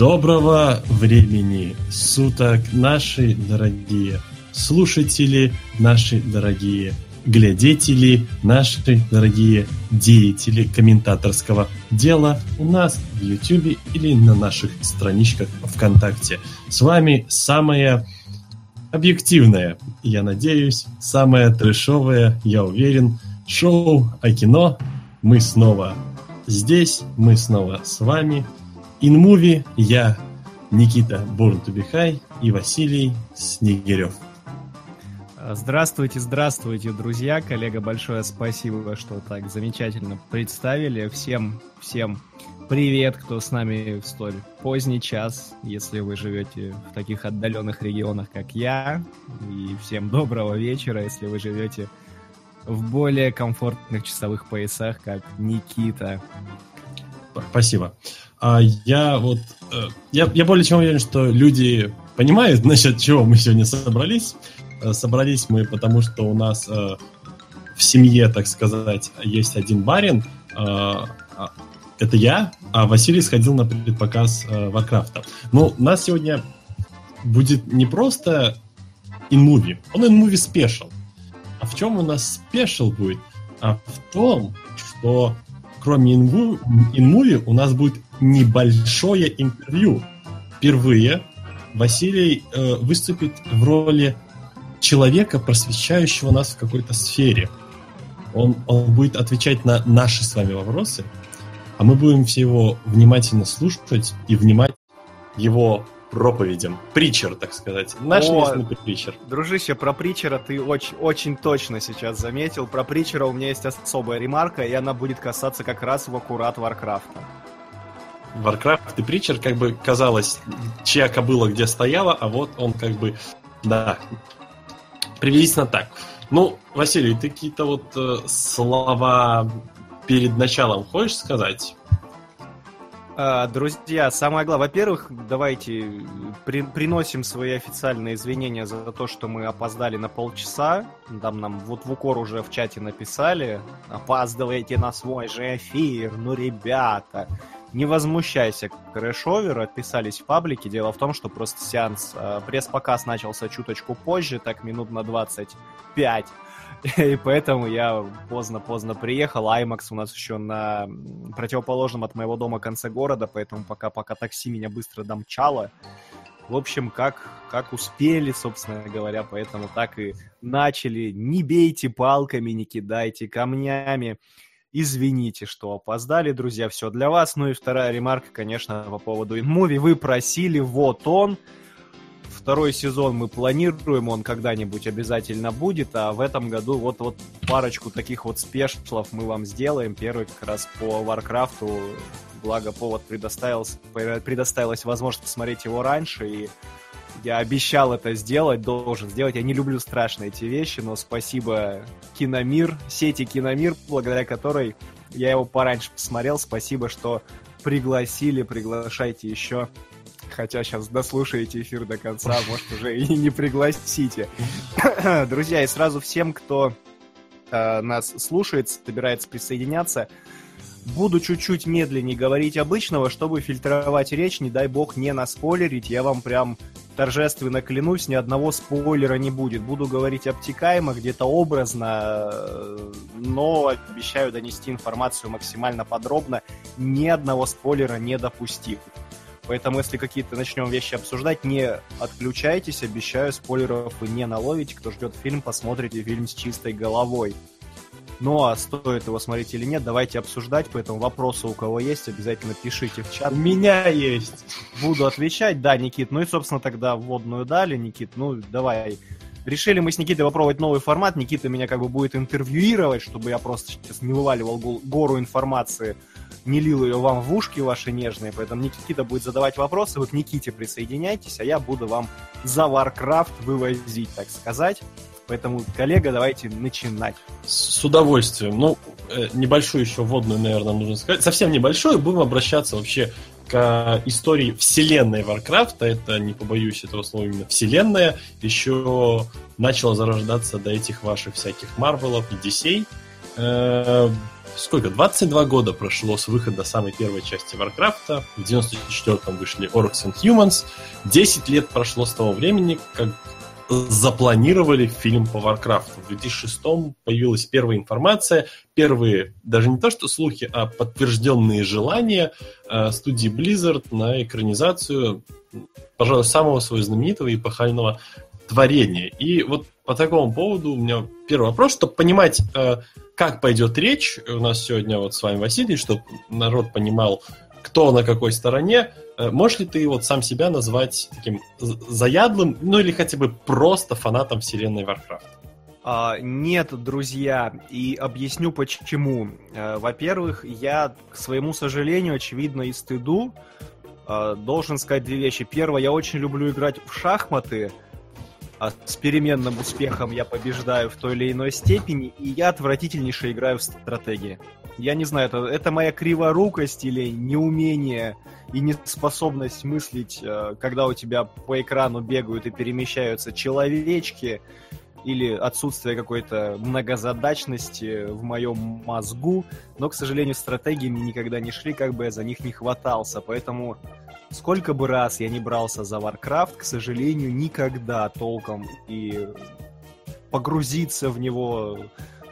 Доброго времени суток, наши дорогие слушатели, наши дорогие глядетели, наши дорогие деятели комментаторского дела у нас в YouTube или на наших страничках ВКонтакте. С вами самая объективное, я надеюсь, самое трешовое, я уверен, шоу о кино. Мы снова здесь, мы снова с вами – InMovie я, Никита High и Василий Снегирев. Здравствуйте, здравствуйте, друзья. Коллега, большое спасибо, что так замечательно представили. Всем, всем привет, кто с нами в столь поздний час, если вы живете в таких отдаленных регионах, как я. И всем доброго вечера, если вы живете в более комфортных часовых поясах, как Никита. Спасибо. А я вот... Э, я, я более чем уверен, что люди понимают, насчет чего мы сегодня собрались. Э, собрались мы потому, что у нас э, в семье, так сказать, есть один барин. А, это я, а Василий сходил на предпоказ Варкрафта. Ну, нас сегодня будет не просто InMovie, он InMovie special. А в чем у нас special будет? А в том, что кроме InMovie у нас будет небольшое интервью. Впервые Василий э, выступит в роли человека, просвещающего нас в какой-то сфере. Он, он будет отвечать на наши с вами вопросы, а мы будем все его внимательно слушать и внимать его проповедям. Притчер, так сказать. Наш О, местный притчер. Дружище, про притчера ты очень, очень точно сейчас заметил. Про притчера у меня есть особая ремарка, и она будет касаться как раз в аккурат Варкрафта. Warcraft и Притчер, как бы казалось, чья кобыла где стояла, а вот он как бы, да, приблизительно так. Ну, Василий, ты какие-то вот э, слова перед началом хочешь сказать? А, друзья, самое главное, во-первых, давайте при, приносим свои официальные извинения за то, что мы опоздали на полчаса. Там нам вот в укор уже в чате написали. Опаздываете на свой же эфир, ну, ребята не возмущайся, крэшовер, отписались в паблике. Дело в том, что просто сеанс, э, пресс-показ начался чуточку позже, так минут на 25. И поэтому я поздно-поздно приехал. IMAX у нас еще на противоположном от моего дома конце города, поэтому пока-пока такси меня быстро домчало. В общем, как, как успели, собственно говоря, поэтому так и начали. Не бейте палками, не кидайте камнями. Извините, что опоздали, друзья, все для вас. Ну и вторая ремарка, конечно, по поводу инмуви. Вы просили, вот он. Второй сезон мы планируем, он когда-нибудь обязательно будет, а в этом году вот, вот парочку таких вот special ов мы вам сделаем. Первый как раз по Варкрафту, благо повод предоставился, предоставилась возможность посмотреть его раньше, и я обещал это сделать, должен сделать. Я не люблю страшные эти вещи, но спасибо Киномир, сети Киномир, благодаря которой я его пораньше посмотрел. Спасибо, что пригласили, приглашайте еще. Хотя сейчас дослушаете эфир до конца, может уже и не пригласите. Друзья, и сразу всем, кто э, нас слушает, собирается присоединяться, Буду чуть-чуть медленнее говорить обычного, чтобы фильтровать речь, не дай бог не наспойлерить. Я вам прям торжественно клянусь, ни одного спойлера не будет. Буду говорить обтекаемо, где-то образно, но обещаю донести информацию максимально подробно, ни одного спойлера не допустив. Поэтому, если какие-то начнем вещи обсуждать, не отключайтесь, обещаю, спойлеров вы не наловите. Кто ждет фильм, посмотрите фильм с чистой головой. Ну а стоит его смотреть или нет, давайте обсуждать. Поэтому вопросы у кого есть, обязательно пишите в чат. У меня есть. Буду отвечать. Да, Никит. Ну и, собственно, тогда вводную дали, Никит. Ну, давай. Решили мы с Никитой попробовать новый формат. Никита меня как бы будет интервьюировать, чтобы я просто сейчас не вываливал гору информации, не лил ее вам в ушки ваши нежные. Поэтому Никита будет задавать вопросы, вы к Никите присоединяйтесь, а я буду вам за Warcraft вывозить, так сказать. Поэтому, коллега, давайте начинать. С удовольствием. Ну, э, небольшую еще вводную, наверное, нужно сказать. Совсем небольшую. Будем обращаться вообще к истории вселенной Варкрафта. Это, не побоюсь этого слова, именно вселенная. Еще начала зарождаться до этих ваших всяких Марвелов и DC. Сколько, 22 года прошло с выхода самой первой части Варкрафта. В 94-м вышли Orcs and Humans. 10 лет прошло с того времени, как запланировали фильм по Варкрафту. В 2006 появилась первая информация, первые, даже не то что слухи, а подтвержденные желания э, студии Blizzard на экранизацию, пожалуй, самого своего знаменитого и эпохального творения. И вот по такому поводу у меня первый вопрос, чтобы понимать, э, как пойдет речь. У нас сегодня вот с вами Василий, чтобы народ понимал, кто на какой стороне. Э, можешь ли ты вот сам себя назвать таким заядлым, ну или хотя бы просто фанатом вселенной Warcraft? А, нет, друзья, и объясню почему. А, во-первых, я, к своему сожалению, очевидно и стыду, должен сказать две вещи. Первое, я очень люблю играть в шахматы, с переменным успехом я побеждаю в той или иной степени, и я отвратительнейше играю в стратегии. Я не знаю, это, это моя криворукость или неумение и неспособность мыслить, э, когда у тебя по экрану бегают и перемещаются человечки, или отсутствие какой-то многозадачности в моем мозгу, но, к сожалению, стратегиями никогда не шли, как бы я за них не хватался, поэтому сколько бы раз я не брался за Warcraft, к сожалению, никогда толком и погрузиться в него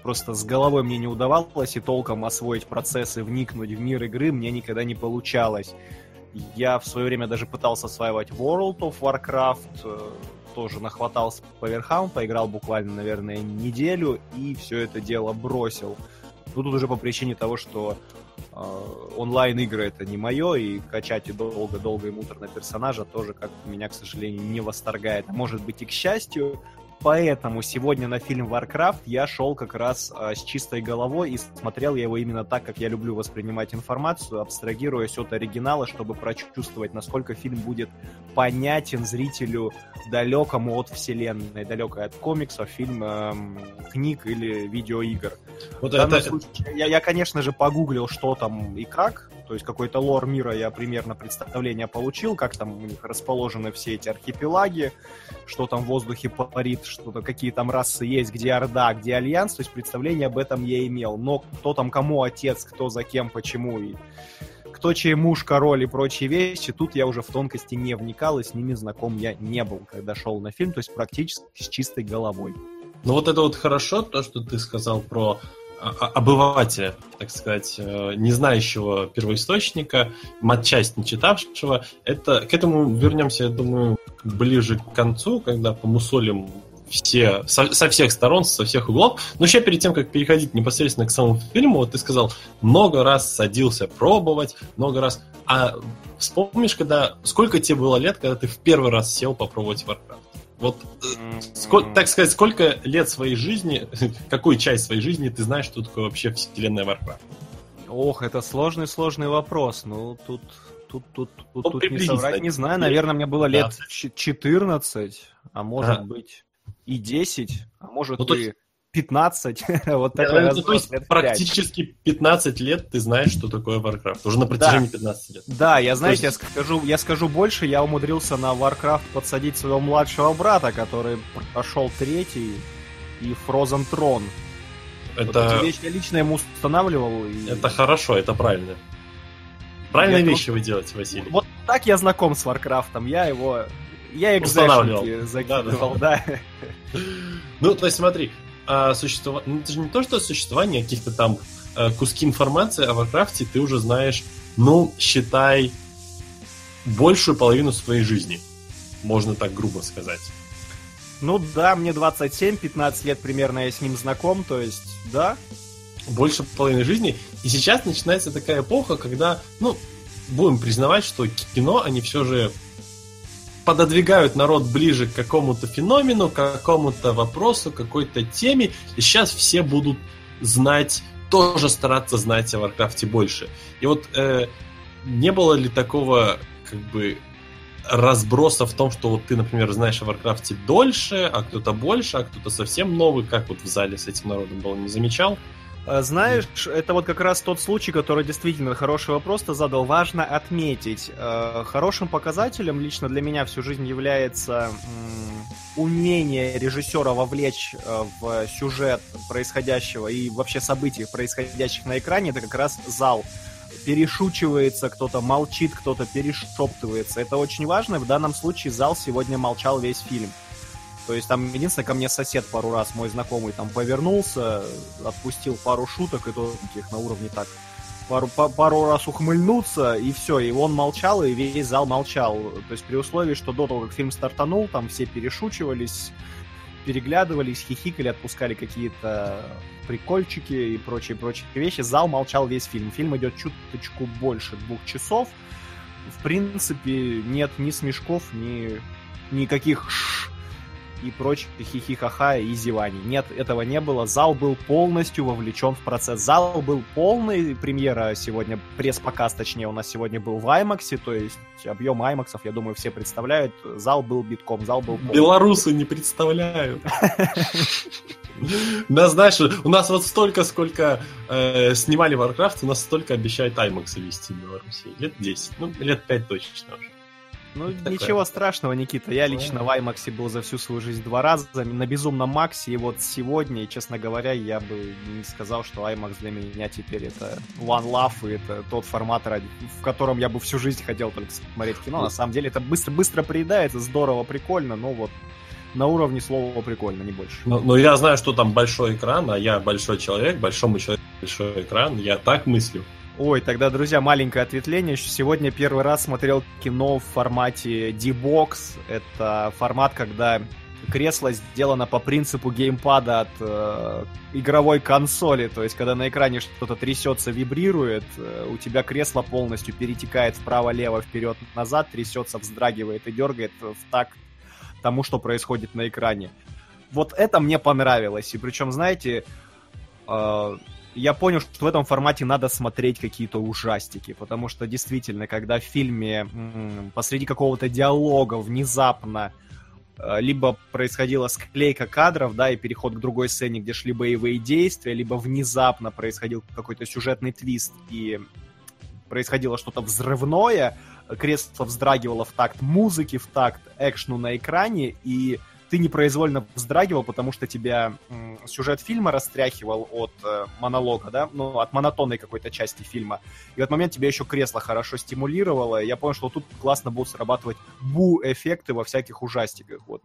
просто с головой мне не удавалось, и толком освоить процессы, вникнуть в мир игры мне никогда не получалось. Я в свое время даже пытался осваивать World of Warcraft, э, тоже нахватался по верхам, поиграл буквально, наверное, неделю, и все это дело бросил. Ну, тут уже по причине того, что э, онлайн-игры это не мое, и качать и долго-долго и муторно персонажа тоже, как меня, к сожалению, не восторгает. Может быть и к счастью, Поэтому сегодня на фильм Warcraft я шел как раз э, с чистой головой и смотрел я его именно так, как я люблю воспринимать информацию, абстрагируясь от оригинала, чтобы прочувствовать, насколько фильм будет понятен зрителю далекому от вселенной, далекой от комиксов, фильм, э, книг или видеоигр. Вот это... случае, я, я, конечно же, погуглил, что там и как, то есть какой-то лор мира я примерно представление получил, как там у них расположены все эти архипелаги, что там в воздухе парит, что-то, какие там расы есть, где Орда, где Альянс, то есть представление об этом я имел. Но кто там кому отец, кто за кем, почему и кто чей муж, король и прочие вещи, тут я уже в тонкости не вникал, и с ними знаком я не был, когда шел на фильм, то есть практически с чистой головой. Ну вот это вот хорошо, то, что ты сказал про обывателя, так сказать, э, не знающего первоисточника, матчасть не читавшего. Это, к этому вернемся, я думаю, ближе к концу, когда помусолим все, со, со всех сторон, со всех углов. Но еще перед тем, как переходить непосредственно к самому фильму, вот ты сказал, много раз садился пробовать, много раз... А вспомнишь, когда... Сколько тебе было лет, когда ты в первый раз сел попробовать Warcraft? Вот, сколько, так сказать, сколько лет своей жизни, какую часть своей жизни ты знаешь, что такое вообще вселенная Warcraft? Ох, это сложный-сложный вопрос. Ну, тут, тут, тут, тут, ну, тут не соврать, не знаю. Наверное, мне было лет да. 14, а может а. быть и 10, а может ну, и... 15. вот такой ну, то есть практически 15 лет ты знаешь, что такое Warcraft. Уже на протяжении да. 15 лет. Да, я, знаете, есть... я, скажу, я скажу больше, я умудрился на Warcraft подсадить своего младшего брата, который прошел третий и Frozen Throne. Это... Вот эти вещи я лично ему устанавливал. И... Это хорошо, это правильно. Правильные я вещи просто... вы делаете, Василий. Вот так я знаком с Варкрафтом. Я его... Я экзешники закидывал, да. да. Ну, то есть смотри, а, существование... Ну, это же не то, что существование каких-то там а, куски информации о Варкрафте ты уже знаешь, ну, считай, большую половину своей жизни. Можно так грубо сказать. Ну да, мне 27, 15 лет примерно я с ним знаком, то есть, да. Больше половины жизни. И сейчас начинается такая эпоха, когда, ну, будем признавать, что кино, они все же пододвигают народ ближе к какому-то феномену, к какому-то вопросу, какой-то теме, и сейчас все будут знать, тоже стараться знать о Варкрафте больше. И вот э, не было ли такого, как бы, разброса в том, что вот ты, например, знаешь о Варкрафте дольше, а кто-то больше, а кто-то совсем новый, как вот в зале с этим народом было, не замечал? Э, знаешь, это вот как раз тот случай, который действительно хороший вопрос ты задал. Важно отметить. Э, хорошим показателем лично для меня всю жизнь является умение режиссера вовлечь э, в сюжет происходящего и вообще событий, происходящих на экране. Это как раз зал перешучивается, кто-то молчит, кто-то перешептывается. Это очень важно. В данном случае зал сегодня молчал весь фильм. То есть там единственное, ко мне сосед пару раз, мой знакомый, там повернулся, отпустил пару шуток, и то таких на уровне так. Пару, пару раз ухмыльнуться, и все, и он молчал, и весь зал молчал. То есть при условии, что до того, как фильм стартанул, там все перешучивались, переглядывались, хихикали, отпускали какие-то прикольчики и прочие-прочие вещи. Зал молчал весь фильм. Фильм идет чуточку больше двух часов. В принципе, нет ни смешков, ни никаких ш и прочих хихихаха и зеваний. Нет, этого не было. Зал был полностью вовлечен в процесс. Зал был полный. Премьера сегодня, пресс-показ, точнее, у нас сегодня был в IMAX, то есть объем IMAX, я думаю, все представляют. Зал был битком, зал был полный. Белорусы не представляют. Нас, знаешь, у нас вот столько, сколько э, снимали Warcraft, у нас столько обещают IMAX вести в Беларуси. Лет 10, ну, лет 5 точно уже. Ну, Такое. ничего страшного, Никита. Я лично в IMAX был за всю свою жизнь два раза, на безумном Максе, и вот сегодня, честно говоря, я бы не сказал, что IMAX для меня теперь это One Love, и это тот формат, в котором я бы всю жизнь хотел только смотреть кино. На самом деле это быстро-быстро приедается, здорово, прикольно, но вот на уровне слова прикольно, не больше. Но, но я знаю, что там большой экран, а я большой человек, большому человеку большой экран, я так мыслю. Ой, тогда, друзья, маленькое ответвление. Сегодня первый раз смотрел кино в формате D-Box. Это формат, когда кресло сделано по принципу геймпада от э, игровой консоли. То есть, когда на экране что-то трясется, вибрирует, э, у тебя кресло полностью перетекает вправо-лево, вперед-назад, трясется, вздрагивает и дергает в такт тому, что происходит на экране. Вот это мне понравилось. И причем, знаете, э, я понял, что в этом формате надо смотреть какие-то ужастики, потому что действительно, когда в фильме м- посреди какого-то диалога внезапно э, либо происходила склейка кадров, да, и переход к другой сцене, где шли боевые действия, либо внезапно происходил какой-то сюжетный твист и происходило что-то взрывное, кресло вздрагивало в такт музыки, в такт экшну на экране, и ты непроизвольно вздрагивал, потому что тебя сюжет фильма растряхивал от э, монолога, да, ну, от монотонной какой-то части фильма. И в этот момент тебя еще кресло хорошо стимулировало. И я понял, что тут классно будут срабатывать бу-эффекты во всяких ужастиках. Вот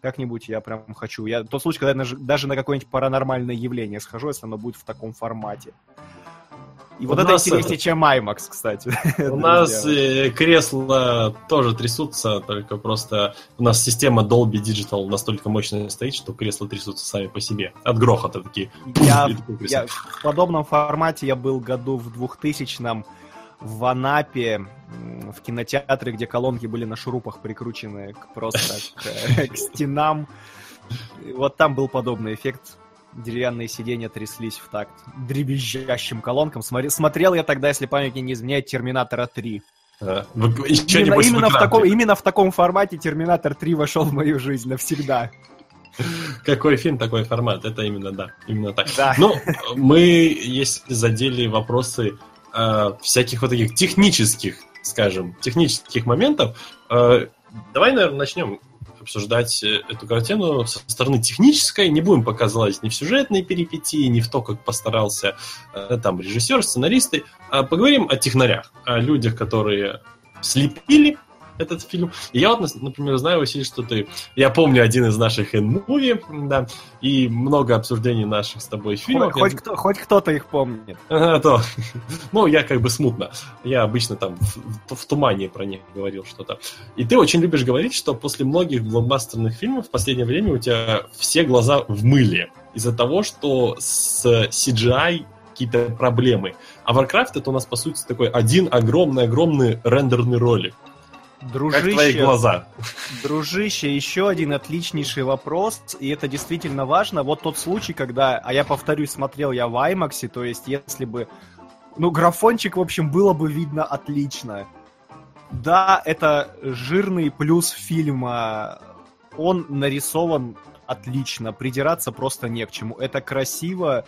как-нибудь я прям хочу. Я тот случай, когда я даже на какое-нибудь паранормальное явление схожу, если оно будет в таком формате. И вот это интереснее, чем IMAX, кстати. У нас э, кресла тоже трясутся, только просто у нас система Dolby Digital настолько мощная стоит, что кресла трясутся сами по себе. От грохота такие. Я, я, в подобном формате я был году в 2000-м в Анапе, в кинотеатре, где колонки были на шурупах прикручены к, просто к стенам. Вот там был подобный эффект деревянные сиденья тряслись в такт дребезжащим колонкам. Смотри, смотрел я тогда, если память не изменяет, Терминатора 3. А, еще именно, именно, в таком, именно в таком формате Терминатор 3 вошел в мою жизнь навсегда. Какой фильм, такой формат. Это именно, да, именно так. Да. Ну, мы, если задели вопросы э, всяких вот таких технических, скажем, технических моментов, э, давай, наверное, начнем обсуждать э, эту картину со стороны технической. Не будем пока залазить ни в сюжетные перипетии, ни в то, как постарался э, там режиссер, сценаристы. А поговорим о технарях, о людях, которые слепили этот фильм. И я вот, например, знаю, Василий, что ты... Я помню один из наших n да, и много обсуждений наших с тобой фильмов. Хоть, я... кто, хоть кто-то их помнит. Ага, то. ну, я как бы смутно. Я обычно там в, в тумане про них говорил что-то. И ты очень любишь говорить, что после многих блокбастерных фильмов в последнее время у тебя все глаза в мыле из-за того, что с CGI какие-то проблемы. А Warcraft это у нас, по сути, такой один огромный-огромный рендерный ролик. Дружище, как твои глаза? Дружище, еще один отличнейший вопрос, и это действительно важно. Вот тот случай, когда, а я повторюсь, смотрел я в IMAX, то есть если бы, ну, графончик, в общем, было бы видно отлично. Да, это жирный плюс фильма. Он нарисован отлично, придираться просто не к чему. Это красиво,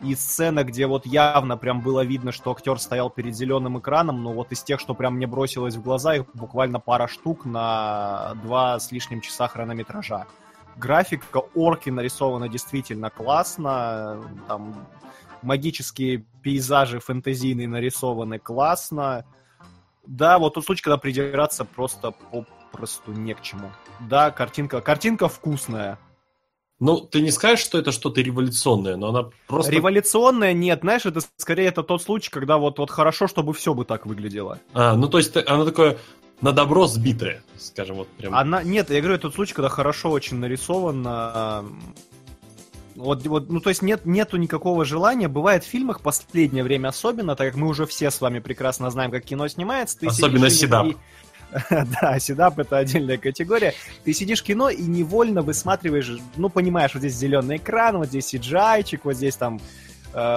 и сцена, где вот явно прям было видно, что актер стоял перед зеленым экраном, но вот из тех, что прям мне бросилось в глаза, их буквально пара штук на два с лишним часа хронометража. Графика орки нарисована действительно классно, там магические пейзажи фэнтезийные нарисованы классно. Да, вот тот случай, когда придираться просто попросту не к чему. Да, картинка, картинка вкусная, ну, ты не скажешь, что это что-то революционное, но она просто... Революционное нет, знаешь, это скорее это тот случай, когда вот, вот хорошо, чтобы все бы так выглядело. А, ну то есть она такое на добро сбитое, скажем, вот прям. Она, нет, я говорю, это тот случай, когда хорошо очень нарисовано, вот, вот, ну, то есть нет, нету никакого желания. Бывает в фильмах последнее время особенно, так как мы уже все с вами прекрасно знаем, как кино снимается. Ты особенно Седап. И, да, седап это отдельная категория. Ты сидишь в кино и невольно высматриваешь, ну, понимаешь, вот здесь зеленый экран, вот здесь cgi вот здесь там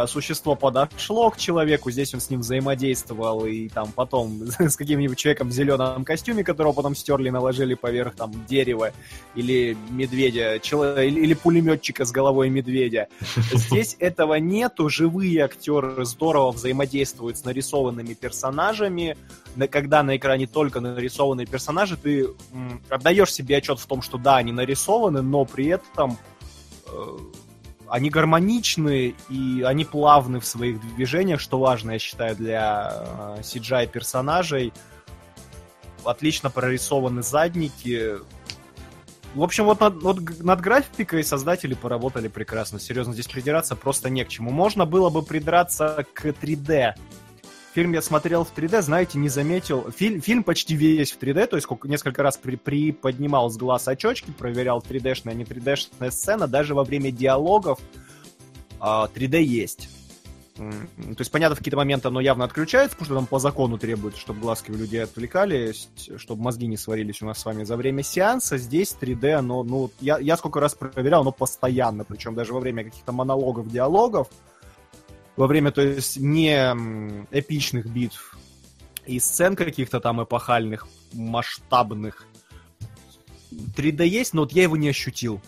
существо подошло к человеку, здесь он с ним взаимодействовал, и там потом с каким-нибудь человеком в зеленом костюме, которого потом стерли, наложили поверх там дерева, или медведя, или, или пулеметчика с головой медведя. Здесь этого нету, живые актеры здорово взаимодействуют с нарисованными персонажами, когда на экране только нарисованные персонажи, ты отдаешь себе отчет в том, что да, они нарисованы, но при этом э, они гармоничны и они плавны в своих движениях, что важно, я считаю, для э, CGI персонажей. Отлично прорисованы задники. В общем, вот над, вот над графикой создатели поработали прекрасно. Серьезно, здесь придираться просто не к чему. Можно было бы придраться к 3D Фильм я смотрел в 3D, знаете, не заметил. Фильм, фильм почти весь в 3D, то есть сколько, несколько раз при, приподнимал с глаз очочки, проверял 3D-шная, не 3D-шная сцена. Даже во время диалогов э, 3D есть. То есть, понятно, в какие-то моменты оно явно отключается, потому что там по закону требуется, чтобы глазки у людей отвлекались, чтобы мозги не сварились у нас с вами за время сеанса. Здесь 3D, оно, ну, я, я сколько раз проверял, оно постоянно, причем даже во время каких-то монологов, диалогов, во время, то есть, не эпичных битв и сцен каких-то там эпохальных, масштабных. 3D есть, но вот я его не ощутил.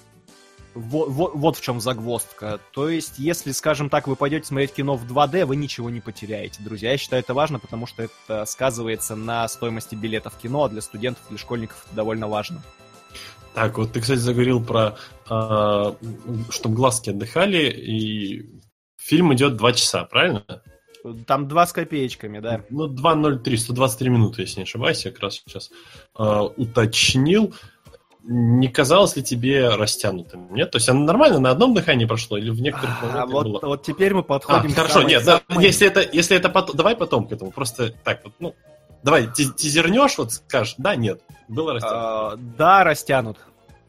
Вот, вот, вот в чем загвоздка. То есть, если, скажем так, вы пойдете смотреть кино в 2D, вы ничего не потеряете, друзья. Я считаю это важно, потому что это сказывается на стоимости билета в кино, а для студентов, для школьников это довольно важно. Так, вот ты, кстати, заговорил про, э, чтобы глазки отдыхали, и Фильм идет 2 часа, правильно? Там 2 с копеечками, да. Ну, 2.03, 123 минуты, если не ошибаюсь, я как раз сейчас э, уточнил. Не казалось ли тебе растянутым? Нет? То есть оно нормально на одном дыхании прошло или в некоторых а, вот, было? вот теперь мы подходим а, Хорошо, нет, да, если это, если это потом, давай потом к этому, просто так вот, ну, давай, тизернешь, вот скажешь, да, нет, было растянут. А, да, растянут.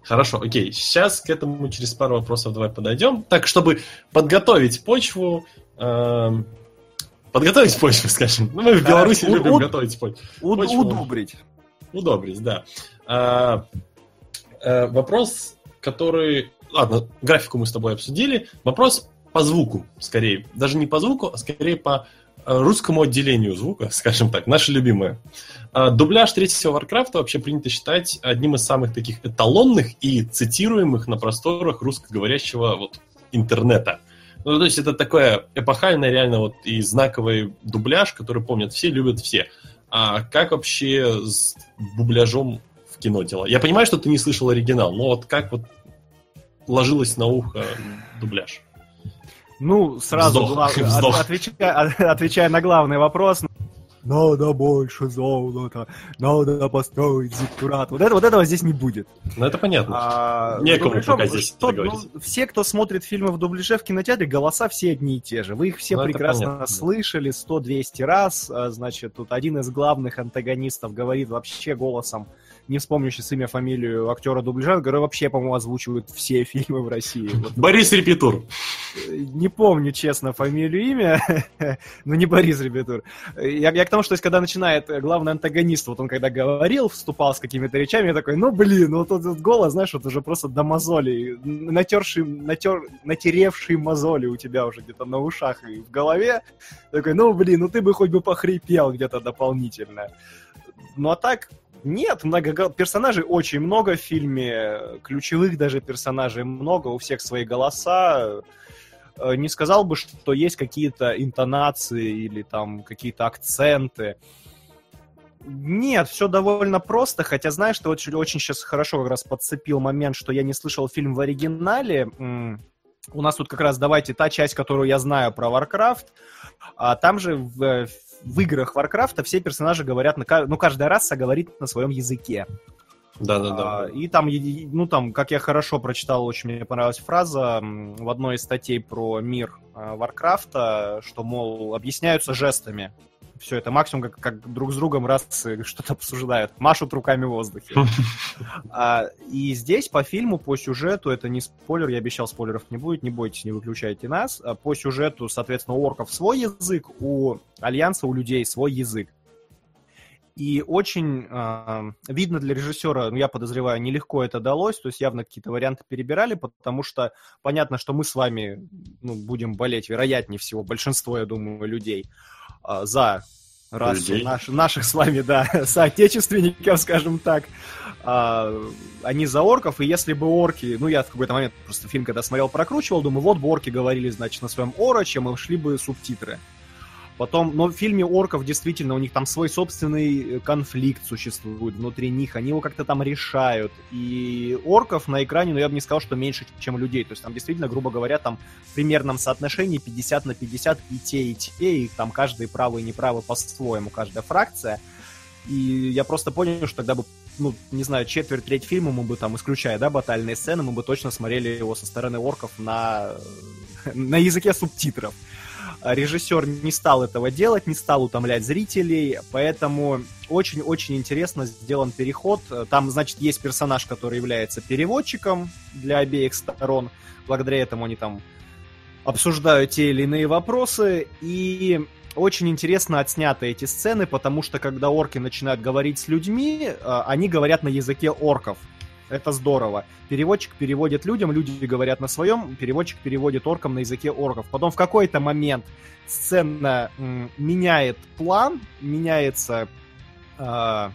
Хорошо, окей. Сейчас к этому через пару вопросов давай подойдем. Так, чтобы подготовить почву, э, подготовить почву, скажем. Ну, мы в Беларуси любим у, готовить почву. почву. Удобрить. Удобрить, да. А, а, вопрос, который... Ладно, графику мы с тобой обсудили. Вопрос по звуку, скорее. Даже не по звуку, а скорее по русскому отделению звука, скажем так, наше любимое. А, дубляж третьего Warcraft вообще принято считать одним из самых таких эталонных и цитируемых на просторах русскоговорящего вот интернета. Ну, то есть это такое эпохальное реально вот и знаковый дубляж, который помнят все, любят все. А как вообще с дубляжом в кино дело? Я понимаю, что ты не слышал оригинал, но вот как вот ложилось на ухо дубляж? Ну, сразу вздох, глав... вздох. Отвечая, отвечая на главный вопрос, надо больше золота, надо построить зиккурат. Вот, это, вот этого здесь не будет. Ну, это понятно. А, Некому дубляжом, пока здесь что, ну, Все, кто смотрит фильмы в дубляже в кинотеатре, голоса все одни и те же. Вы их все ну, прекрасно слышали 100-200 раз. А, значит, тут один из главных антагонистов говорит вообще голосом не вспомню сейчас имя, фамилию актера дубляжа, который вообще, по-моему, озвучивают все фильмы в России. Вот. Борис Репетур. Не помню, честно, фамилию, имя, но не Борис Репетур. Я, я к тому, что есть, когда начинает главный антагонист, вот он когда говорил, вступал с какими-то речами, я такой, ну, блин, ну, вот этот голос, знаешь, вот уже просто до мозолей, натерший, натер, натеревший мозоли у тебя уже где-то на ушах и в голове. Такой, ну, блин, ну, ты бы хоть бы похрипел где-то дополнительно. Ну, а так, нет, много персонажей очень много в фильме, ключевых даже персонажей много, у всех свои голоса. э, не сказал бы, что есть какие-то интонации или там какие-то акценты. Нет, все довольно просто, хотя, знаешь, ты очень, очень сейчас хорошо как раз подцепил момент, что я не слышал фильм в оригинале. У нас тут как раз, давайте, та часть, которую я знаю про Warcraft. А там же в, в играх Warcraft все персонажи говорят, на, ну, каждая раса говорит на своем языке. Да, да, да. И там, ну там, как я хорошо прочитал, очень мне понравилась фраза в одной из статей про мир а, Варкрафта, что, мол, объясняются жестами все это максимум как, как друг с другом раз что-то обсуждают, машут руками в воздухе. А, и здесь по фильму, по сюжету, это не спойлер, я обещал, спойлеров не будет, не бойтесь, не выключайте нас. А по сюжету, соответственно, у орков свой язык, у Альянса, у людей свой язык. И очень э, видно для режиссера, ну, я подозреваю, нелегко это далось, то есть явно какие-то варианты перебирали, потому что понятно, что мы с вами ну, будем болеть, вероятнее всего, большинство, я думаю, людей э, за расу наш, наших с вами, да, соотечественников, скажем так, а, они за орков, и если бы орки, ну, я в какой-то момент просто фильм, когда смотрел, прокручивал, думаю, вот бы орки говорили, значит, на своем ороче, мы шли бы субтитры. Потом, но в фильме орков действительно у них там свой собственный э, конфликт существует внутри них, они его как-то там решают. И орков на экране, ну я бы не сказал, что меньше, чем людей. То есть там действительно, грубо говоря, там в примерном соотношении 50 на 50 и те, и те, и там каждый правый и неправый по-своему, каждая фракция. И я просто понял, что тогда бы, ну, не знаю, четверть, треть фильма мы бы там, исключая, да, батальные сцены, мы бы точно смотрели его со стороны орков на, на языке субтитров. Режиссер не стал этого делать, не стал утомлять зрителей, поэтому очень-очень интересно сделан переход. Там, значит, есть персонаж, который является переводчиком для обеих сторон. Благодаря этому они там обсуждают те или иные вопросы. И очень интересно отсняты эти сцены, потому что когда орки начинают говорить с людьми, а, они говорят на языке орков. Это здорово. Переводчик переводит людям, люди говорят на своем, переводчик переводит оркам на языке орков. Потом в какой-то момент сцена м, меняет план, меняется... Э,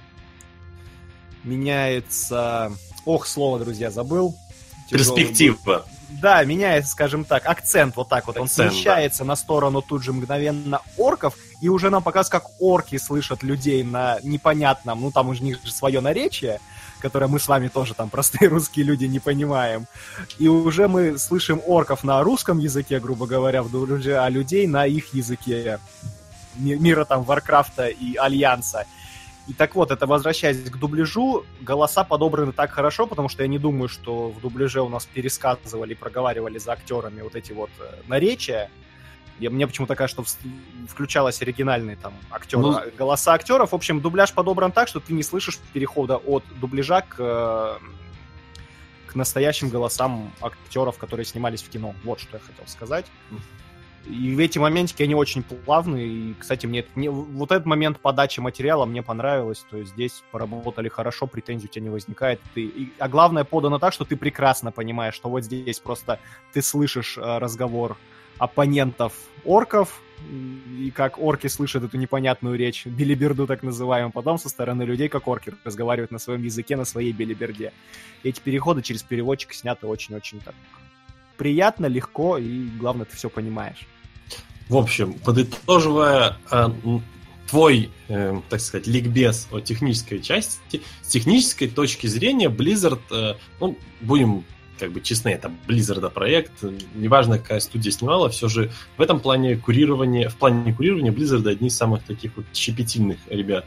меняется... Ох, слово, друзья, забыл. Перспектива. Да, меняется, скажем так, акцент вот так вот. Акцент, Он смещается да. на сторону тут же мгновенно орков, и уже нам показывают, как орки слышат людей на непонятном, ну там у них же свое наречие, которое мы с вами тоже там простые русские люди не понимаем. И уже мы слышим орков на русском языке, грубо говоря, в дубляже, а людей на их языке мира там Варкрафта и Альянса. И так вот, это возвращаясь к дубляжу, голоса подобраны так хорошо, потому что я не думаю, что в дубляже у нас пересказывали, проговаривали за актерами вот эти вот э, наречия. Я, мне почему-то кажется, что включалась оригинальные там актеры, ну... голоса актеров. В общем, дубляж подобран так, что ты не слышишь перехода от дубляжа к, к настоящим голосам актеров, которые снимались в кино. Вот что я хотел сказать. И в эти моментики они очень плавные. И, кстати, мне, мне вот этот момент подачи материала мне понравилось. То есть здесь поработали хорошо, претензий у тебя не возникает. Ты, и, а главное, подано так, что ты прекрасно понимаешь, что вот здесь просто ты слышишь э, разговор оппонентов орков, и как орки слышат эту непонятную речь, билиберду так называемую, потом со стороны людей, как орки, разговаривают на своем языке, на своей билиберде. Эти переходы через переводчик сняты очень-очень так приятно, легко, и главное, ты все понимаешь. В общем, подытоживая а, твой, э, так сказать, ликбез о технической части, с технической точки зрения Blizzard, э, ну, будем как бы честны, это Blizzard проект, неважно, какая студия снимала, все же в этом плане курирования, в плане курирования Blizzard одни из самых таких вот щепетильных ребят.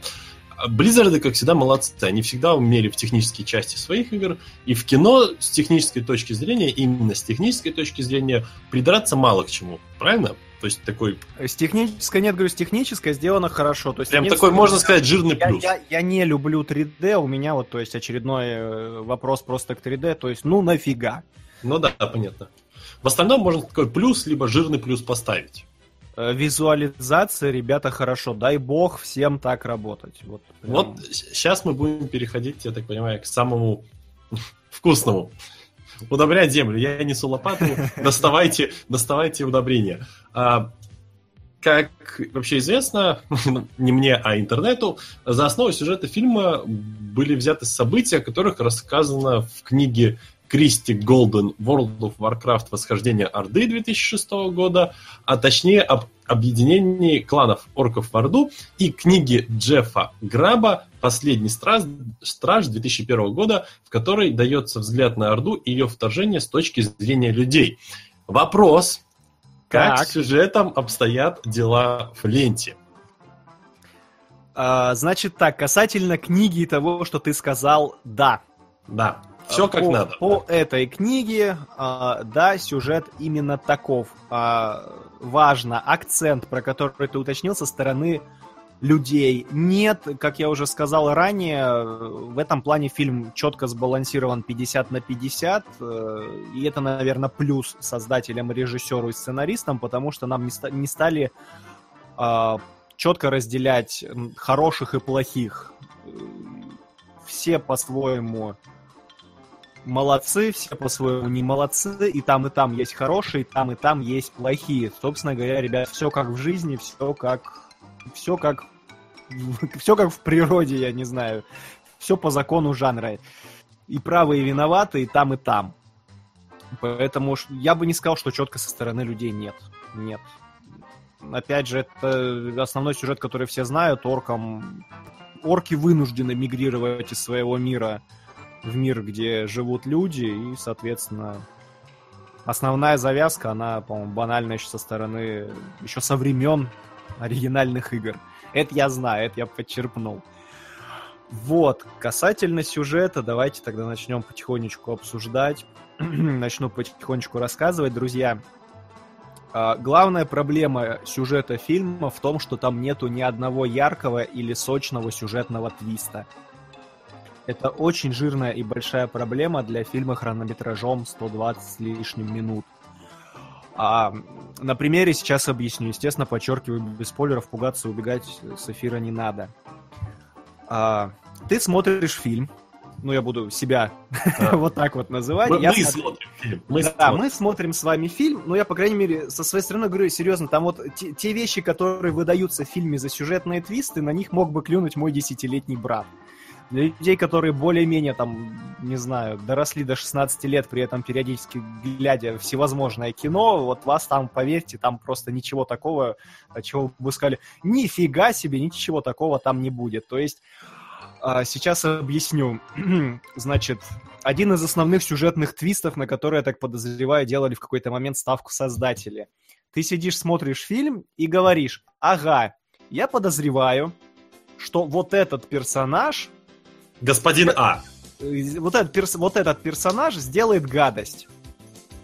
Blizzard, как всегда, молодцы. Они всегда умели в технической части своих игр. И в кино с технической точки зрения, именно с технической точки зрения, придраться мало к чему. Правильно? То есть такой... С технической, нет, говорю, с технической сделано хорошо. То есть, Прям такой, можно сказать, жирный я, плюс. Я, я не люблю 3D, у меня вот, то есть, очередной э, вопрос просто к 3D, то есть, ну нафига? Ну да, понятно. В остальном можно такой плюс, либо жирный плюс поставить. Э, визуализация, ребята, хорошо. Дай бог всем так работать. Вот, прям... вот сейчас мы будем переходить, я так понимаю, к самому вкусному. Удобрять землю. Я несу лопату, доставайте, доставайте удобрения. А, как вообще известно, не мне, а интернету, за основу сюжета фильма были взяты события, о которых рассказано в книге Кристи Голден World of Warcraft Восхождение Орды 2006 года, а точнее об объединении кланов орков в Орду и книги Джеффа Граба «Последний страж, страж» 2001 года, в которой дается взгляд на Орду и ее вторжение с точки зрения людей. Вопрос, как так. с сюжетом обстоят дела в ленте? А, значит так, касательно книги и того, что ты сказал, да. Да, все как по, надо. По да. этой книге, а, да, сюжет именно таков. А, важно, акцент, про который ты уточнил, со стороны людей. Нет, как я уже сказал ранее, в этом плане фильм четко сбалансирован 50 на 50, э, и это, наверное, плюс создателям, режиссеру и сценаристам, потому что нам не, стали а, четко разделять хороших и плохих. Все по-своему молодцы, все по-своему не молодцы, и там и там есть хорошие, и там и там есть плохие. Собственно говоря, ребят, все как в жизни, все как все как все как в природе, я не знаю. Все по закону жанра. И правые виноваты, и там, и там. Поэтому я бы не сказал, что четко со стороны людей нет. Нет опять же, это основной сюжет, который все знают, оркам... Орки вынуждены мигрировать из своего мира в мир, где живут люди, и, соответственно, основная завязка, она, по-моему, банальная еще со стороны, еще со времен оригинальных игр. Это я знаю, это я подчерпнул. Вот, касательно сюжета, давайте тогда начнем потихонечку обсуждать. Начну потихонечку рассказывать, друзья. А, главная проблема сюжета фильма в том, что там нету ни одного яркого или сочного сюжетного твиста. Это очень жирная и большая проблема для фильма хронометражом 120 с лишним минут. А, на примере сейчас объясню. Естественно, подчеркиваю, без спойлеров пугаться и убегать с эфира не надо. А, ты смотришь фильм, ну, я буду себя а. вот так вот называть. Мы, мы смотрим фильм. Мы да, смотрим. мы смотрим с вами фильм, но я, по крайней мере, со своей стороны говорю, серьезно, там вот те, те вещи, которые выдаются в фильме за сюжетные твисты, на них мог бы клюнуть мой десятилетний брат. Для людей, которые более-менее, там, не знаю, доросли до 16 лет, при этом периодически глядя всевозможное кино, вот вас там, поверьте, там просто ничего такого, чего вы сказали, нифига себе, ничего такого там не будет. То есть а, сейчас объясню. Значит, один из основных сюжетных твистов, на который, я так подозреваю, делали в какой-то момент ставку создатели. Ты сидишь, смотришь фильм и говоришь, ага, я подозреваю, что вот этот персонаж... Господин А. Вот этот, перс... вот этот персонаж сделает гадость.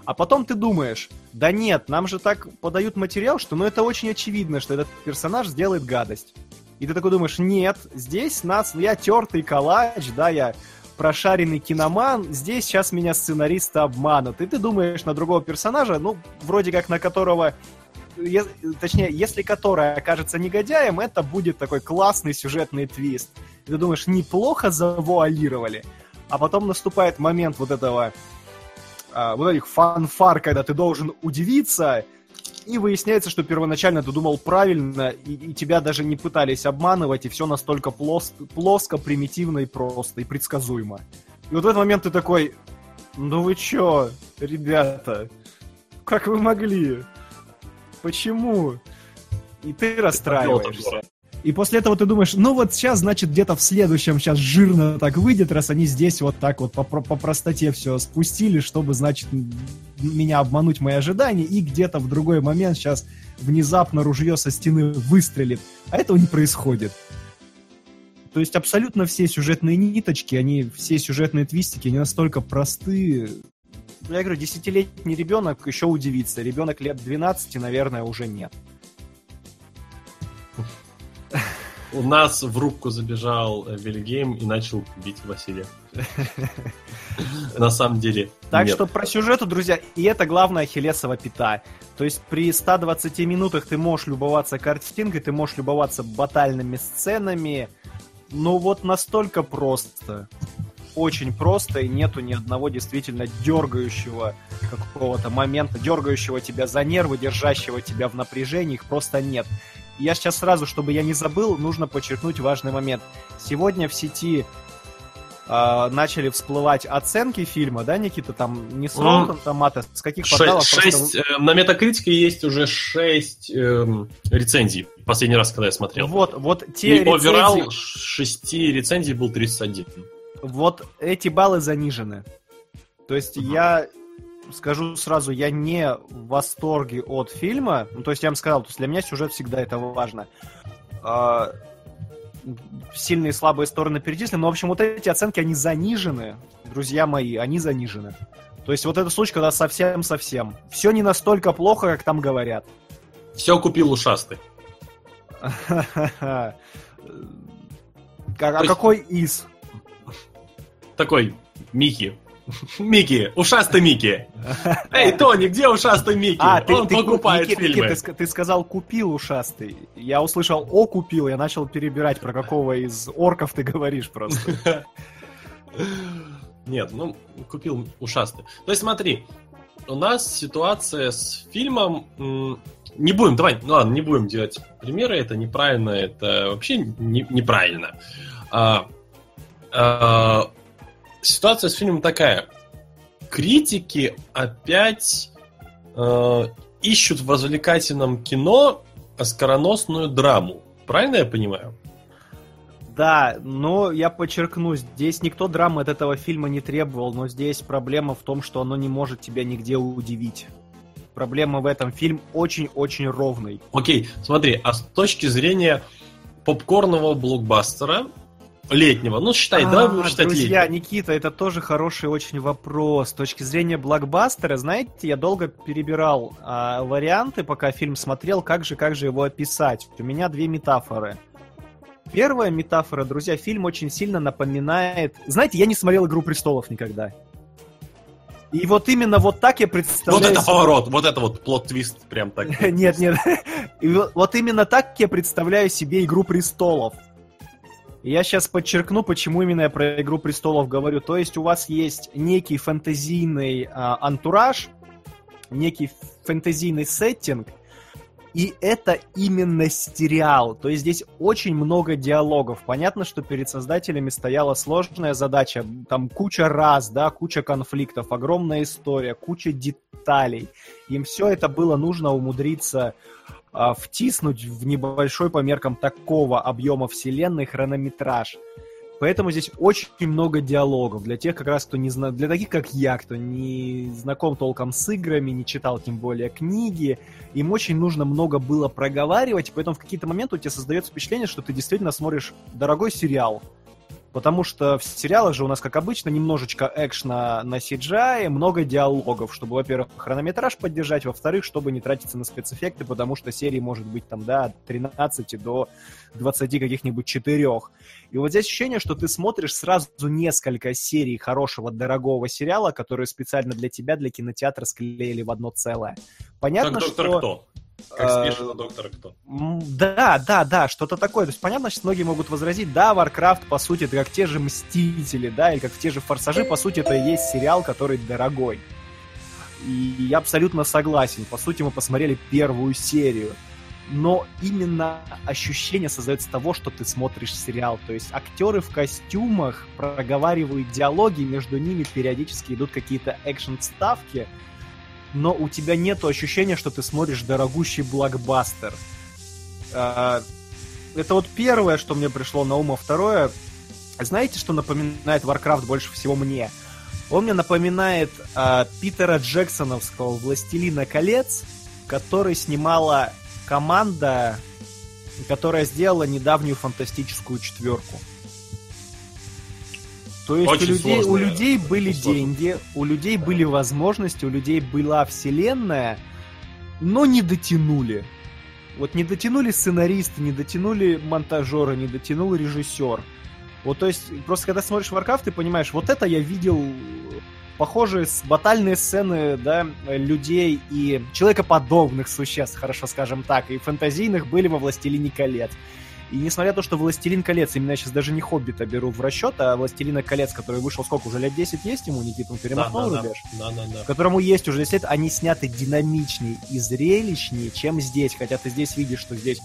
А потом ты думаешь, да нет, нам же так подают материал, что ну это очень очевидно, что этот персонаж сделает гадость. И ты такой думаешь, нет, здесь нас, я тертый калач, да, я прошаренный киноман, здесь сейчас меня сценаристы обманут. И ты думаешь на другого персонажа, ну, вроде как на которого е, точнее, если который окажется негодяем, это будет такой классный сюжетный твист. Ты думаешь, неплохо завуалировали. А потом наступает момент вот этого, а, вот этих фанфар, когда ты должен удивиться, и выясняется, что первоначально ты думал правильно, и, и тебя даже не пытались обманывать, и все настолько плос, плоско, примитивно и просто, и предсказуемо. И вот в этот момент ты такой, ну вы чё, ребята, как вы могли? Почему? И ты расстраиваешься. И после этого ты думаешь, ну вот сейчас, значит, где-то в следующем сейчас жирно так выйдет, раз они здесь вот так вот по, по простоте все спустили, чтобы, значит, меня обмануть мои ожидания, и где-то в другой момент сейчас внезапно ружье со стены выстрелит. А этого не происходит. То есть абсолютно все сюжетные ниточки, они, все сюжетные твистики, они настолько простые. Я говорю, десятилетний ребенок еще удивится. Ребенок лет 12, наверное, уже нет. У нас в рубку забежал э, Вильгейм и начал бить Василия. На самом деле. Так что про сюжету, друзья, и это главная Ахиллесова пята. То есть при 120 минутах ты можешь любоваться картинкой, ты можешь любоваться батальными сценами. Ну вот настолько просто. Очень просто, и нету ни одного действительно дергающего какого-то момента, дергающего тебя за нервы, держащего тебя в напряжении, их просто нет я сейчас сразу, чтобы я не забыл, нужно подчеркнуть важный момент. Сегодня в сети э, начали всплывать оценки фильма, да, Никита, там не с Rotten Tomatoes, с каких 6, порталов? 6, просто... э, на Метакритике есть уже 6 э, рецензий, последний раз, когда я смотрел. Вот, вот те И рецензии... овералл 6 рецензий был 31. Вот эти баллы занижены. То есть угу. я скажу сразу, я не в восторге от фильма. Ну, то есть я вам сказал, то есть для меня сюжет всегда это важно. А, сильные и слабые стороны перечислены. Но, в общем, вот эти оценки, они занижены, друзья мои, они занижены. То есть вот этот случай, когда совсем-совсем. Все не настолько плохо, как там говорят. Все купил ушастый. А какой из? Такой, Микки. Микки, ушастый Микки. Эй, Тони, где ушастый Микки? А, ты, Он ты, покупает Микки, фильмы. Микки, ты, ты сказал купил ушастый. Я услышал о купил, я начал перебирать, про какого из орков ты говоришь просто. Нет, ну, купил ушастый. То есть смотри, у нас ситуация с фильмом... Не будем, давай, ну ладно, не будем делать примеры, это неправильно, это вообще не, неправильно. А, а, ситуация с фильмом такая. Критики опять э, ищут в развлекательном кино оскароносную драму. Правильно я понимаю? Да, но я подчеркну, здесь никто драмы от этого фильма не требовал, но здесь проблема в том, что оно не может тебя нигде удивить. Проблема в этом. Фильм очень-очень ровный. Окей, смотри, а с точки зрения попкорного блокбастера, летнего. Ну, считай, а, да, считать Друзья, летнего. Никита, это тоже хороший очень вопрос. С точки зрения блокбастера, знаете, я долго перебирал а, варианты, пока фильм смотрел, как же, как же его описать. У меня две метафоры. Первая метафора, друзья, фильм очень сильно напоминает... Знаете, я не смотрел «Игру престолов» никогда. И вот именно вот так я представляю... Вот это поворот, вот это вот плод-твист прям так. Нет, нет. Вот именно так я представляю себе «Игру престолов». Я сейчас подчеркну, почему именно я про «Игру престолов» говорю. То есть у вас есть некий фэнтезийный а, антураж, некий фэнтезийный сеттинг, и это именно сериал. То есть здесь очень много диалогов. Понятно, что перед создателями стояла сложная задача. Там куча раз, да, куча конфликтов, огромная история, куча деталей. Им все это было нужно умудриться а, втиснуть в небольшой по меркам такого объема вселенной хронометраж. Поэтому здесь очень много диалогов. Для тех, как раз, кто не знает, для таких, как я, кто не знаком толком с играми, не читал тем более книги, им очень нужно много было проговаривать, поэтому в какие-то моменты у тебя создается впечатление, что ты действительно смотришь дорогой сериал, Потому что в сериалах же у нас, как обычно, немножечко экшна на CGI, много диалогов, чтобы, во-первых, хронометраж поддержать, во-вторых, чтобы не тратиться на спецэффекты, потому что серии может быть там, да, от 13 до 20 каких-нибудь четырех. И вот здесь ощущение, что ты смотришь сразу несколько серий хорошего, дорогого сериала, которые специально для тебя, для кинотеатра склеили в одно целое. Понятно, как что... Кто? Как спешила доктора кто? Да, да, да, что-то такое. То есть понятно, что многие могут возразить, да, Warcraft, по сути, это как те же Мстители, да, или как те же Форсажи, по сути, это и есть сериал, который дорогой. И я абсолютно согласен. По сути, мы посмотрели первую серию. Но именно ощущение создается того, что ты смотришь сериал. То есть актеры в костюмах проговаривают диалоги, между ними периодически идут какие-то экшн-ставки, но у тебя нет ощущения, что ты смотришь дорогущий блокбастер. А, это вот первое, что мне пришло на ум, а второе... Знаете, что напоминает Warcraft больше всего мне? Он мне напоминает а, Питера Джексоновского «Властелина колец», который снимала команда, которая сделала недавнюю фантастическую четверку. То есть Очень у людей, у людей были деньги, у людей были возможности, у людей была вселенная, но не дотянули. Вот не дотянули сценаристы, не дотянули монтажеры, не дотянул режиссер. Вот, то есть, просто когда смотришь Warcraft, ты понимаешь, вот это я видел похожие батальные сцены, да, людей и человекоподобных существ, хорошо скажем так, и фэнтезийных были во «Властелине колец». И несмотря на то, что «Властелин колец», именно я сейчас даже не «Хоббита» беру в расчет, а «Властелина колец», который вышел сколько, уже лет 10 есть ему, Никита, он перемахнул да, да, рубеж? Да, да, да. Которому есть уже 10 лет, они сняты динамичнее и зрелищнее, чем здесь. Хотя ты здесь видишь, что здесь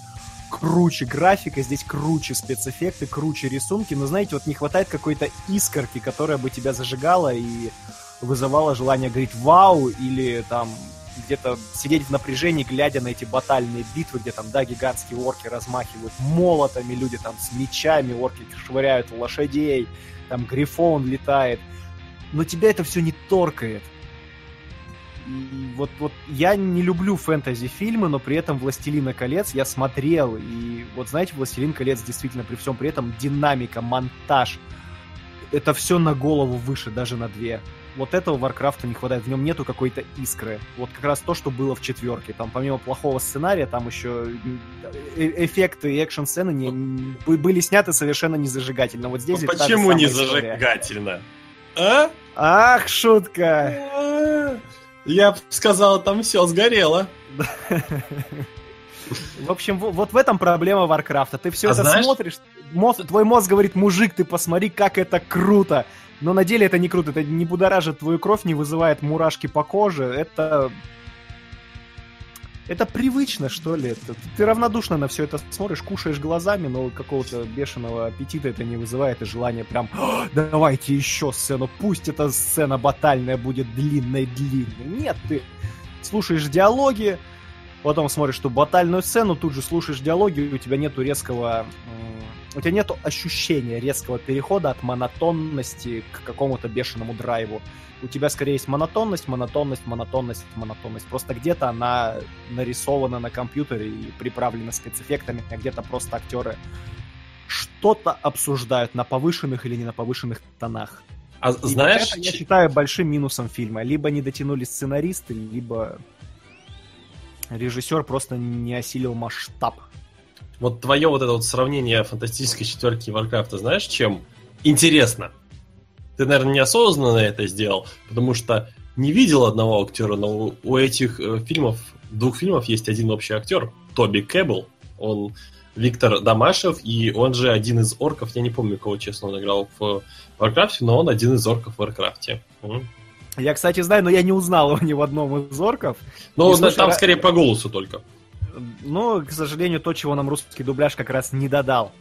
круче графика, здесь круче спецэффекты, круче рисунки, но, знаете, вот не хватает какой-то искорки, которая бы тебя зажигала и вызывала желание говорить «Вау!» или там где-то сидеть в напряжении, глядя на эти батальные битвы, где там, да, гигантские орки размахивают молотами, люди там с мечами, орки швыряют лошадей, там грифон летает. Но тебя это все не торкает. И вот, вот я не люблю фэнтези-фильмы, но при этом «Властелина колец» я смотрел. И вот знаете, «Властелин колец» действительно при всем при этом динамика, монтаж. Это все на голову выше, даже на две вот этого Варкрафта не хватает. В нем нету какой-то искры. Вот как раз то, что было в четверке. Там помимо плохого сценария, там еще э эффекты и экшн-сцены не, не, были сняты совершенно незажигательно. Вот здесь... Ну, почему не зажигательно? А? Ах, шутка! А? Я бы сказал, там все сгорело. В общем, вот в этом проблема Варкрафта. Ты все а это знаешь... смотришь, мозг, твой мозг говорит, мужик, ты посмотри, как это круто. Но на деле это не круто, это не будоражит твою кровь, не вызывает мурашки по коже. Это... Это привычно, что ли. Это... Ты равнодушно на все это смотришь, кушаешь глазами, но какого-то бешеного аппетита это не вызывает, и желание прям давайте еще сцену, пусть эта сцена батальная будет длинной-длинной. Нет, ты слушаешь диалоги, потом смотришь ту батальную сцену, тут же слушаешь диалоги, и у тебя нету резкого у тебя нет ощущения резкого перехода от монотонности к какому-то бешеному драйву. У тебя скорее есть монотонность, монотонность, монотонность, монотонность. Просто где-то она нарисована на компьютере и приправлена спецэффектами, а где-то просто актеры что-то обсуждают на повышенных или не на повышенных тонах. А и знаешь... Это, я считаю большим минусом фильма. Либо не дотянули сценаристы, либо режиссер просто не осилил масштаб вот твое вот это вот сравнение фантастической четверки и Варкрафта, знаешь, чем интересно? Ты, наверное, неосознанно это сделал, потому что не видел одного актера, но у этих э, фильмов, двух фильмов есть один общий актер, Тоби Кэббл. Он Виктор Дамашев, и он же один из орков, я не помню, кого, честно, он играл в Варкрафте, но он один из орков в Варкрафте. Я, кстати, знаю, но я не узнал его ни в одном из орков. Ну, там скорее по голосу только. Но, к сожалению, то, чего нам русский дубляж как раз не додал.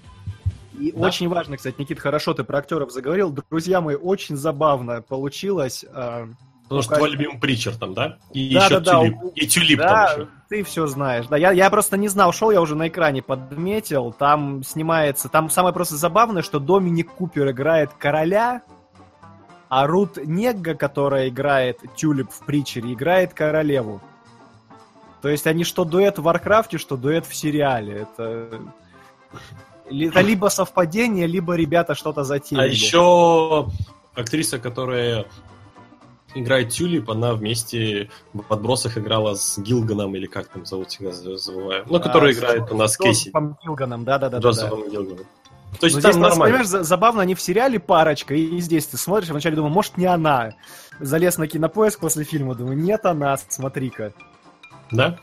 И да? очень важно, кстати, Никит, хорошо ты про актеров заговорил. Друзья мои, очень забавно получилось. Э, Потому что твой любимый Причер там, да? И да, еще да, Тюлип. Да, и Тюлип да, там еще. ты все знаешь. Да, я, я просто не знал, шел я уже на экране подметил. Там снимается... Там самое просто забавное, что Доминик Купер играет короля, а Рут Негга, которая играет Тюлип в Причере, играет королеву. То есть они что дуэт в Варкрафте, что дуэт в сериале. Это, это либо совпадение, либо ребята что-то затеяли. А еще актриса, которая играет Тюлип, она вместе в Отбросах играла с Гилганом, или как там зовут, всегда забываю. Ну, который а, играет у нас Кейси. Джозефом Гилганом, да-да-да. Джозефом Гилганом. То есть Но здесь, нормально. понимаешь, забавно, они в сериале парочка, и здесь ты смотришь, вначале думаю, может, не она. Залез на кинопоиск после фильма, думаю, нет она, смотри-ка. Да?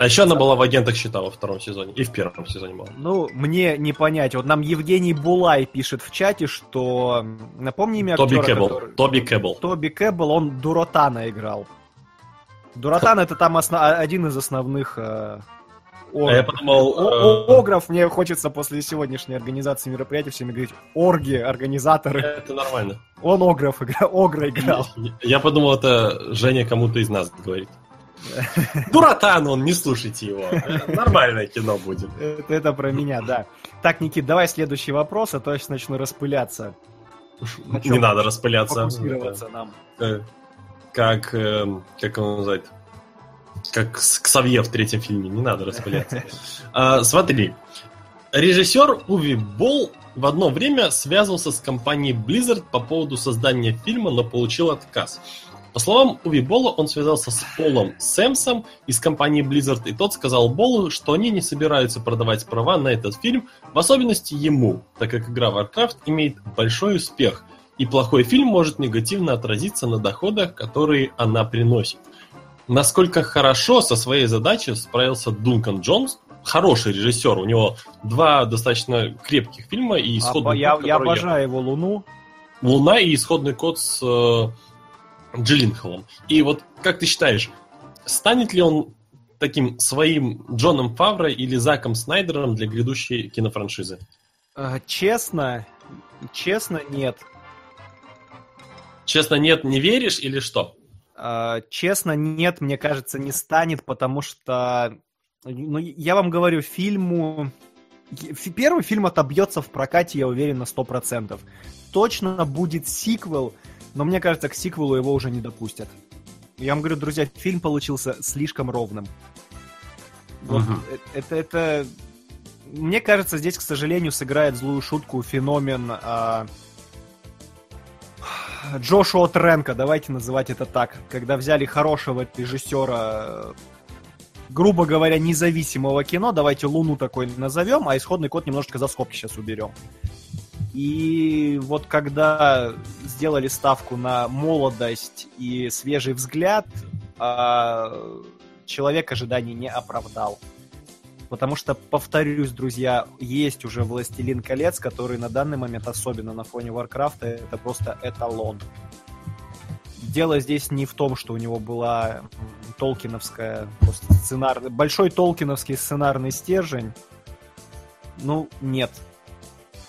А еще она была в агентах щита во втором сезоне. И в первом сезоне была. Ну, мне не понять. Вот нам Евгений Булай пишет в чате, что... Напомни имя Тоби актера, Кэббл. Который... Тоби Кэббл. Тоби Кэббл, он Дуротана играл. Дуротан это там один из основных э... Ор... А я подумал... О- э, Огров, мне хочется после сегодняшней организации мероприятия всеми говорить орги, организаторы. Это нормально. Он Огров играл, Огра играл. Я подумал, это Женя кому-то из нас говорит. Дуратан он, не слушайте его. Нормальное кино будет. Это, это про меня, да. Так, Никит, давай следующий вопрос, а то я сейчас начну распыляться. Не надо распыляться. нам. Э, как, э, как он называет? Как Ксавье в третьем фильме, не надо распыляться. А, смотри, режиссер Уви Болл в одно время связывался с компанией Blizzard по поводу создания фильма, но получил отказ. По словам Уви Бола, он связался с Полом Сэмсом из компании Blizzard, и тот сказал Болу, что они не собираются продавать права на этот фильм, в особенности ему, так как игра Warcraft имеет большой успех, и плохой фильм может негативно отразиться на доходах, которые она приносит. Насколько хорошо со своей задачей справился Дункан Джонс, хороший режиссер, у него два достаточно крепких фильма и исходный а, код, я, я обожаю я... его Луну. Луна и исходный код с э, Джилленхолом. И вот как ты считаешь, станет ли он таким своим Джоном Фавро или Заком Снайдером для грядущей кинофраншизы? А, честно, честно, нет. Честно, нет, не веришь или что? А, честно, нет, мне кажется, не станет, потому что, ну, я вам говорю, фильму... Первый фильм отобьется в прокате, я уверен, на 100%. Точно будет сиквел, но мне кажется, к сиквелу его уже не допустят. Я вам говорю, друзья, фильм получился слишком ровным. Вот угу. это, это, мне кажется, здесь, к сожалению, сыграет злую шутку феномен а... Джошуа Тренка, давайте называть это так. Когда взяли хорошего режиссера, грубо говоря, независимого кино, давайте Луну такой назовем, а исходный код немножечко за скобки сейчас уберем. И вот когда сделали ставку на молодость и свежий взгляд, а, человек ожиданий не оправдал. Потому что, повторюсь, друзья, есть уже «Властелин колец», который на данный момент, особенно на фоне Варкрафта, это просто эталон. Дело здесь не в том, что у него была толкиновская сценар... большой толкиновский сценарный стержень. Ну, нет,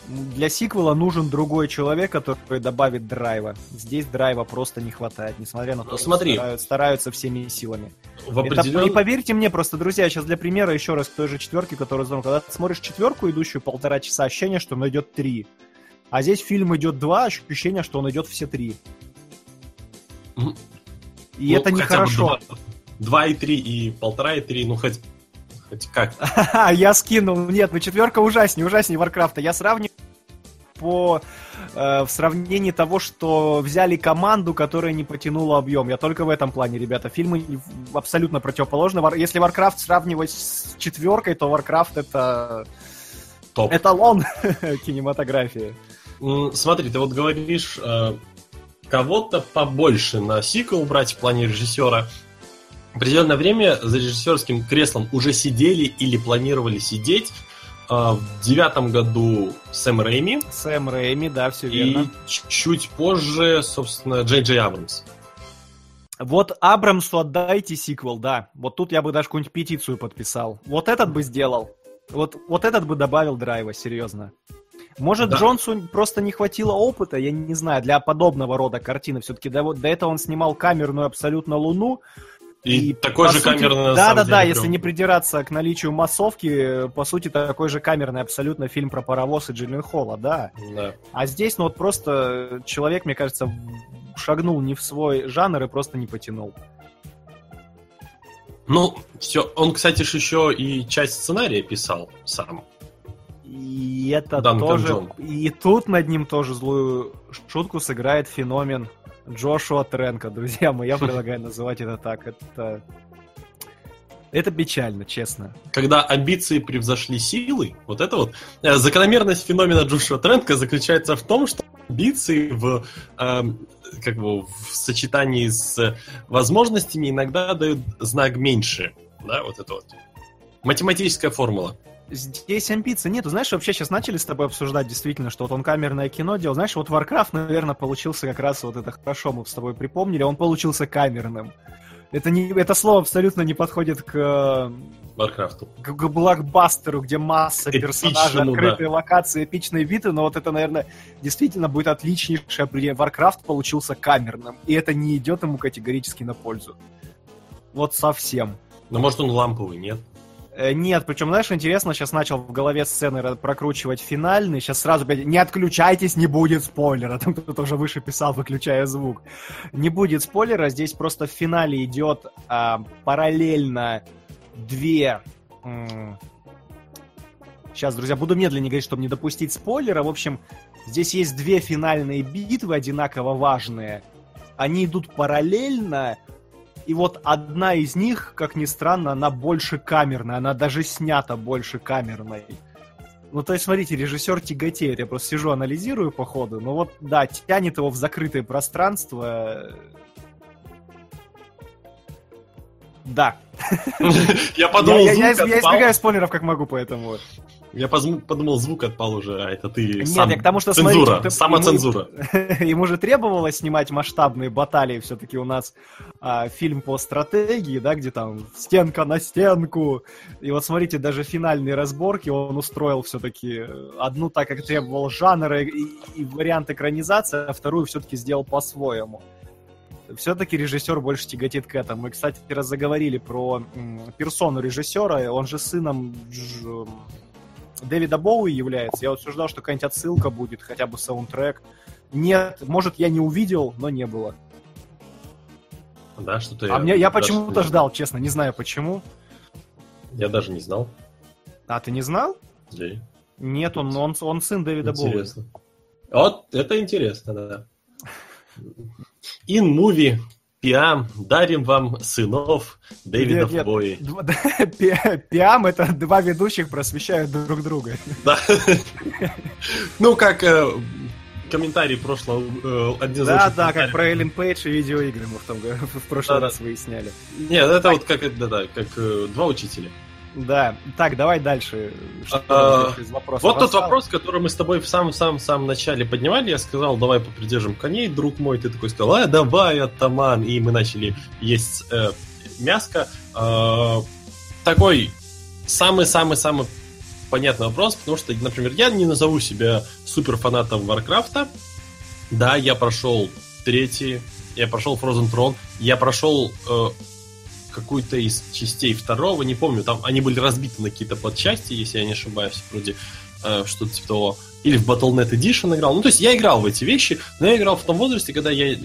для сиквела нужен другой человек, который добавит драйва. Здесь драйва просто не хватает, несмотря на то, что Смотри. Стараются, стараются всеми силами. В определен... Это, и поверьте мне, просто, друзья, сейчас для примера еще раз к той же четверке, которую звоню. Когда ты смотришь четверку, идущую полтора часа, ощущение, что он идет три. А здесь фильм идет два, ощущение, что он идет все три. И ну, это нехорошо. Два и три, и полтора и три, ну хоть Хоть как. Я скинул. Нет, ну четверка ужаснее, ужаснее Варкрафта. Я сравниваю по э, в сравнении того, что взяли команду, которая не потянула объем. Я только в этом плане, ребята. Фильмы абсолютно противоположны. Если Warcraft сравнивать с четверкой, то Warcraft это Топ. эталон кинематографии. Смотри, ты вот говоришь, э, кого-то побольше на сиквел брать в плане режиссера определенное время за режиссерским креслом уже сидели или планировали сидеть. А, в девятом году Сэм Рэйми. Сэм Рэйми, да, все верно. И чуть позже, собственно, Джей Джей Абрамс. Вот Абрамсу отдайте сиквел, да. Вот тут я бы даже какую-нибудь петицию подписал. Вот этот бы сделал. Вот, вот этот бы добавил драйва, серьезно. Может, да. Джонсу просто не хватило опыта, я не знаю, для подобного рода картины. Все-таки до, до этого он снимал камерную абсолютно Луну, и, и такой же сути, камерный, Да, да, да, если не придираться к наличию массовки, по сути, такой же камерный абсолютно фильм про паровоз и Джиллин Холла, да. да. А здесь, ну вот просто человек, мне кажется, шагнул не в свой жанр и просто не потянул. Ну, все. Он, кстати, же еще и часть сценария писал сам. И это Данкан тоже... Джон. И тут над ним тоже злую шутку сыграет феномен Джошуа Тренко, друзья мои, я предлагаю называть это так. Это... Это печально, честно. Когда амбиции превзошли силы, вот это вот... Э, закономерность феномена Джошуа Тренко заключается в том, что амбиции в, э, как бы, в сочетании с возможностями иногда дают знак меньше. Да, вот это вот. Математическая формула здесь амбиций нету. Знаешь, вообще сейчас начали с тобой обсуждать действительно, что вот он камерное кино делал. Знаешь, вот Warcraft, наверное, получился как раз вот это хорошо, мы с тобой припомнили, он получился камерным. Это, не, это слово абсолютно не подходит к... Warcraft. К, к блокбастеру, где масса Эпичному, персонажей, открытые да. локации, эпичные виды, но вот это, наверное, действительно будет отличнейшее определение. Warcraft получился камерным, и это не идет ему категорически на пользу. Вот совсем. Но может он ламповый, нет? Э, нет, причем, знаешь, интересно, сейчас начал в голове сцены прокручивать финальный, сейчас сразу, блядь, не отключайтесь, не будет спойлера, там кто-то уже выше писал, выключая звук. Не будет спойлера, здесь просто в финале идет а, параллельно две... Сейчас, друзья, буду медленнее говорить, чтобы не допустить спойлера. В общем, здесь есть две финальные битвы, одинаково важные. Они идут параллельно, и вот одна из них, как ни странно, она больше камерная, она даже снята больше камерной. Ну, то есть, смотрите, режиссер тяготеет. Я просто сижу, анализирую по ходу. Ну вот, да, тянет его в закрытое пространство. Да. Я подумал, я, избегаю спойлеров, как могу, поэтому. Я подумал, звук отпал уже, а это ты Нет, сам... я к тому, что цензура, смотрите, самоцензура. Ему, ему же требовалось снимать масштабные баталии, все-таки у нас а, фильм по стратегии, да, где там стенка на стенку. И вот смотрите, даже финальные разборки он устроил все-таки одну так, как требовал жанр и, и вариант экранизации, а вторую все-таки сделал по-своему все-таки режиссер больше тяготит к этому. Мы, кстати, раз заговорили про персону режиссера, он же сыном Дж... Дэвида Боуи является. Я вот ждал, что какая-нибудь отсылка будет, хотя бы саундтрек. Нет, может, я не увидел, но не было. Да, что-то а я... Мне, я почему-то ждал, честно, не знаю почему. Я даже не знал. А, ты не знал? Да. Нет, он, он, он сын Дэвида интересно. Боуи. Вот, это интересно, да. In movie Пиам, дарим вам сынов Дэвида нет, Бои. Пиам это два ведущих просвещают друг друга. Да. Ну, как э, комментарий прошлого э, один Да, да, как про Эллен Пейдж и видеоигры мы в, том, в прошлый раз выясняли. Нет, это вот как, да, да, как э, два учителя. Да, так, давай дальше. А, вот тот вопрос, который мы с тобой в самом-самом-самом начале поднимали, я сказал, давай попридержим коней, друг мой, ты такой сказал, а, давай, атаман, и мы начали есть э, мяско. Э, такой самый-самый-самый понятный вопрос, потому что, например, я не назову себя супер фанатом Варкрафта, да, я прошел третий, я прошел Frozen Throne, я прошел э, какую-то из частей второго, не помню, там они были разбиты на какие-то подчасти, если я не ошибаюсь, вроде э, что-то типа того. Или в Battle.net Edition играл. Ну, то есть я играл в эти вещи, но я играл в том возрасте, когда я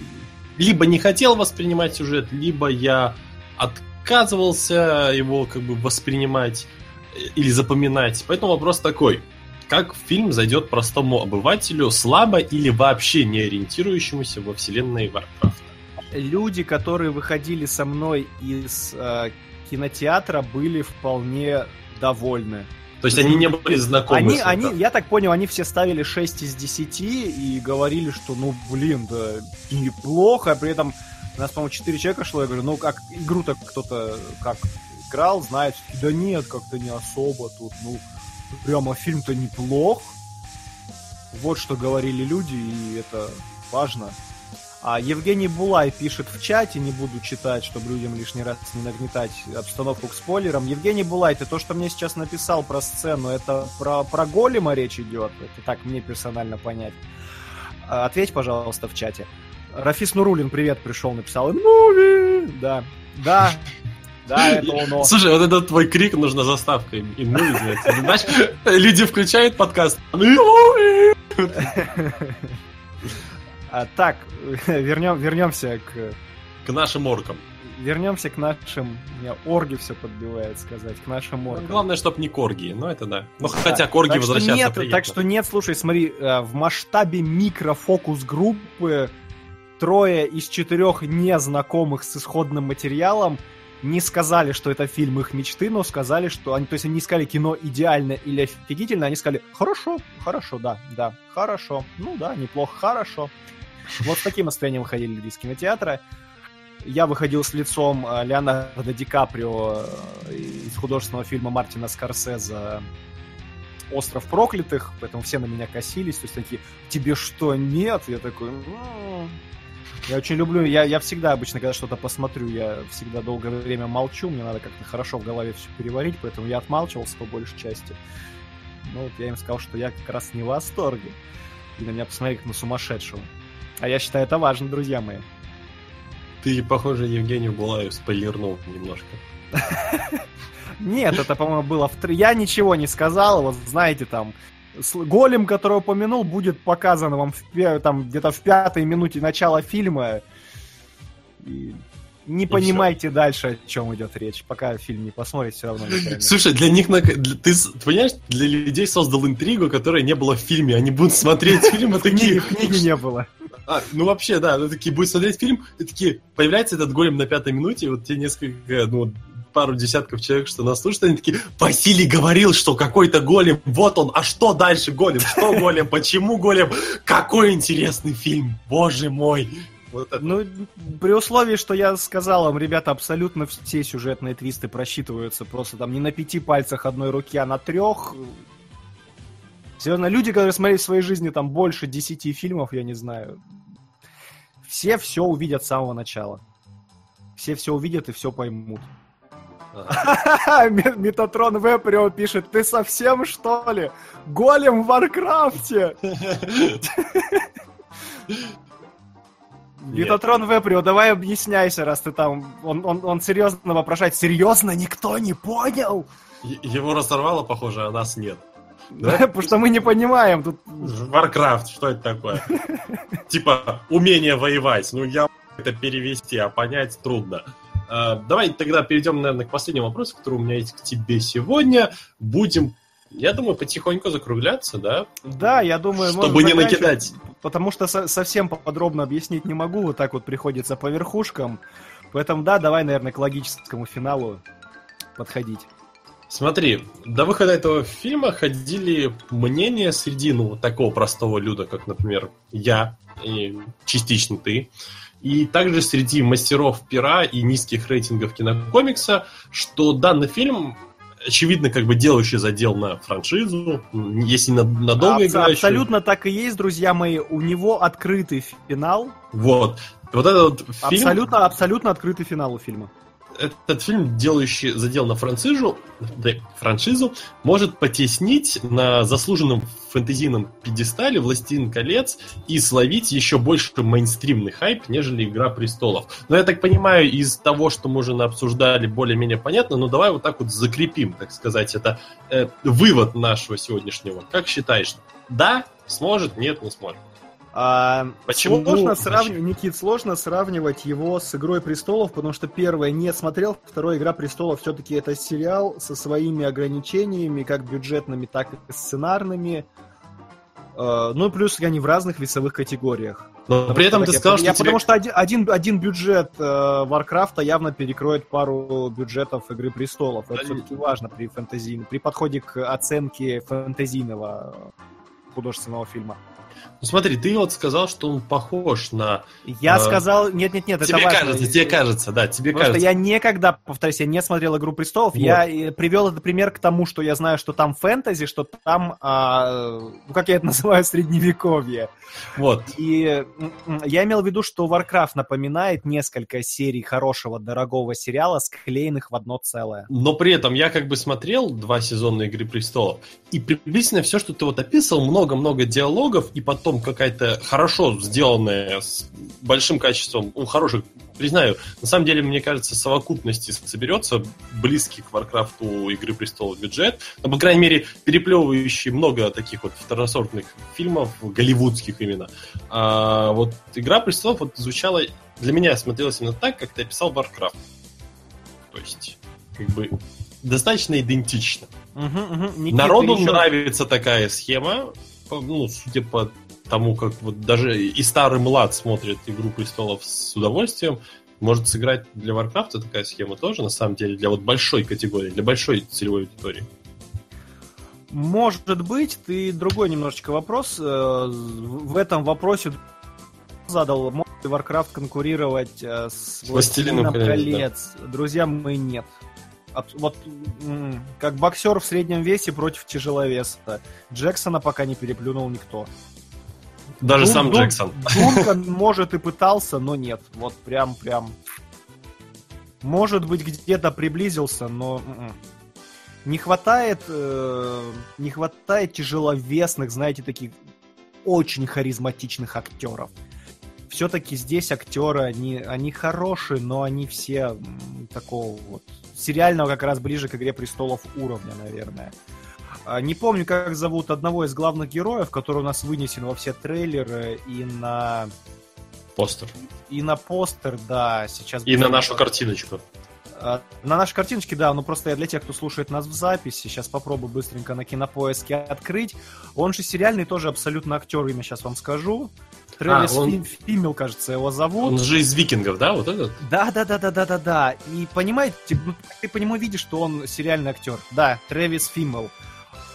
либо не хотел воспринимать сюжет, либо я отказывался его как бы воспринимать э, или запоминать. Поэтому вопрос такой. Как фильм зайдет простому обывателю, слабо или вообще не ориентирующемуся во вселенной Warcraft? Люди, которые выходили со мной из э, кинотеатра, были вполне довольны. То есть они не были знакомы они, с они, Я так понял, они все ставили 6 из 10 и говорили, что, ну, блин, да, неплохо. При этом у нас, по-моему, 4 человека шло. Я говорю, ну, как игру-то кто-то как играл, знает. Да нет, как-то не особо тут. Ну, прямо фильм-то неплох. Вот что говорили люди, и это важно. А Евгений Булай пишет в чате, не буду читать, чтобы людям лишний раз не нагнетать обстановку к спойлерам. Евгений Булай, ты то, что мне сейчас написал про сцену, это про, про голема речь идет? Это так мне персонально понять. А, ответь, пожалуйста, в чате. Рафис Нурулин, привет, пришел, написал «Инмуви!» Да, да, да, это оно. Слушай, вот этот твой крик нужно заставкой. «Инмуви!» Знаешь, люди включают подкаст «Инмуви!» А, так, вернем, вернемся к... К нашим оркам. Вернемся к нашим... Меня орги все подбивает сказать, к нашим оркам. Главное, чтобы не корги, но это да. Ну, да. хотя корги так возвращаться нет, приятно. Так что нет, слушай, смотри, э, в масштабе микрофокус-группы трое из четырех незнакомых с исходным материалом не сказали, что это фильм их мечты, но сказали, что они, то есть они не сказали кино идеально или офигительно, они сказали хорошо, хорошо, да, да, хорошо, ну да, неплохо, хорошо. Вот с таким настроением выходили люди из кинотеатра. Я выходил с лицом э, Леонардо Ди Каприо э, из художественного фильма Мартина Скорсезе «Остров проклятых», поэтому все на меня косились, то есть такие, тебе что, нет? Я такой, ну... Я очень люблю, я, я всегда обычно, когда что-то посмотрю, я всегда долгое время молчу, мне надо как-то хорошо в голове все переварить, поэтому я отмалчивался по большей части. Ну вот я им сказал, что я как раз не в восторге. И на меня посмотрели как на сумасшедшего. А я считаю, это важно, друзья мои. Ты, похоже, Евгению Булаев спойлернул немножко. Нет, это, по-моему, было в... Я ничего не сказал, вот знаете, там, голем, который упомянул, будет показан вам в, там, где-то в пятой минуте начала фильма. И не и понимайте все. дальше, о чем идет речь, пока фильм не посмотрите, все равно не Слушай, для них, для, ты понимаешь, для людей создал интригу, которой не было в фильме. Они будут смотреть фильм, а такие... В книге не было. А, ну вообще, да, ну такие, будут смотреть фильм, и такие, появляется этот голем на пятой минуте, и вот те несколько, ну, пару десятков человек, что нас слушают, они такие, Василий говорил, что какой-то голем, вот он, а что дальше голем, что голем, почему голем, какой интересный фильм, боже мой. Вот это. Ну, при условии, что я сказал вам, ребята, абсолютно все сюжетные твисты просчитываются просто там не на пяти пальцах одной руки, а на трех. Серьезно, люди, которые смотрели в своей жизни там больше 10 фильмов, я не знаю, все все увидят с самого начала. Все все увидят и все поймут. Метатрон Веприо пишет, ты совсем что ли? Голем в Варкрафте! Метатрон Веприо, давай объясняйся, раз ты там... Он, он, он серьезно вопрошает. Серьезно, никто не понял? Его разорвало, похоже, а нас нет. Да? Потому что мы не понимаем. Тут... Warcraft, что это такое? Типа, умение воевать. Ну, я это перевести, а понять трудно. Э, давай тогда перейдем, наверное, к последнему вопросу, который у меня есть к тебе сегодня. Будем, я думаю, потихоньку закругляться, да? Да, я думаю, чтобы не накидать. Потому что со- совсем подробно объяснить не могу, вот так вот приходится по верхушкам. Поэтому да, давай, наверное, к логическому финалу подходить. Смотри, до выхода этого фильма ходили мнения среди, ну, такого простого люда, как, например, я и частично ты, и также среди мастеров пера и низких рейтингов кинокомикса, что данный фильм очевидно, как бы делающий задел на франшизу, если на, на долго Абс- играющий. Абсолютно так и есть, друзья мои. У него открытый финал. Вот. Вот этот фильм... Абсолютно, абсолютно открытый финал у фильма этот фильм, делающий задел на франшизу, франшизу, может потеснить на заслуженном фэнтезийном пьедестале «Властелин колец» и словить еще больше мейнстримный хайп, нежели «Игра престолов». Но я так понимаю, из того, что мы уже обсуждали, более-менее понятно, но давай вот так вот закрепим, так сказать, это э, вывод нашего сегодняшнего. Как считаешь, да, сможет, нет, не сможет? А, Почему? Сложно сравнивать, Никит, сложно сравнивать его с Игрой престолов, потому что первое не смотрел, второе Игра престолов все-таки это сериал со своими ограничениями, как бюджетными, так и сценарными. Uh, ну, плюс они в разных весовых категориях. Но потому при этом ты сказал, я, что я, тебе... Потому что один, один, один бюджет uh, Варкрафта явно перекроет пару бюджетов Игры Престолов. Это все-таки важно при фэнтези, при подходе к оценке фэнтезийного художественного фильма. Ну смотри, ты вот сказал, что он похож на... Я э... сказал... Нет-нет-нет, это Тебе важно. кажется, тебе кажется, да, тебе Потому кажется. я никогда, повторюсь, я не смотрел «Игру престолов». Вот. Я привел этот пример к тому, что я знаю, что там фэнтези, что там, а, ну, как я это называю, средневековье. Вот. И я имел в виду, что Warcraft напоминает несколько серий хорошего, дорогого сериала, склеенных в одно целое. Но при этом я как бы смотрел два сезона «Игры престолов», и приблизительно все, что ты вот описывал, много-много диалогов, и потом какая-то хорошо сделанная, с большим качеством, ну, хороших, признаю, на самом деле, мне кажется, совокупности соберется близкий к Варкрафту Игры Престолов бюджет, но, по крайней мере, переплевывающий много таких вот второсортных фильмов, голливудских именно. А вот Игра Престолов вот звучала, для меня смотрелась именно так, как ты описал Варкрафт. То есть, как бы, достаточно идентично. Угу, угу. Никита, Народу еще... нравится такая схема, ну, судя по тому, как вот даже и старый млад смотрит «Игру престолов» с удовольствием, может сыграть для Warcraft такая схема тоже, на самом деле, для вот большой категории, для большой целевой аудитории. Может быть, ты другой немножечко вопрос. Э, в этом вопросе задал, может ли Warcraft конкурировать э, с Властелином колец? колец? Да. Друзья, мы нет вот как боксер в среднем весе против тяжеловеса. Джексона пока не переплюнул никто. Даже Дун, сам Дун, Джексон. Дункан, может, и пытался, но нет. Вот прям, прям. Может быть, где-то приблизился, но м-м. не хватает, э, не хватает тяжеловесных, знаете, таких очень харизматичных актеров. Все-таки здесь актеры, они, они хорошие, но они все такого вот сериального как раз ближе к «Игре престолов» уровня, наверное. А, не помню, как зовут одного из главных героев, который у нас вынесен во все трейлеры и на... Постер. И на постер, да, сейчас... И на нашу картиночку. А, на нашей картиночке, да, ну просто я для тех, кто слушает нас в записи, сейчас попробую быстренько на кинопоиске открыть. Он же сериальный тоже абсолютно актер, имя сейчас вам скажу. Трэвис а, он... Фиммел, кажется, его зовут. Он же из викингов, да, вот этот? Да, да, да, да, да, да, да. И понимаете, ну, ты по нему видишь, что он сериальный актер. Да, Трэвис Фиммел.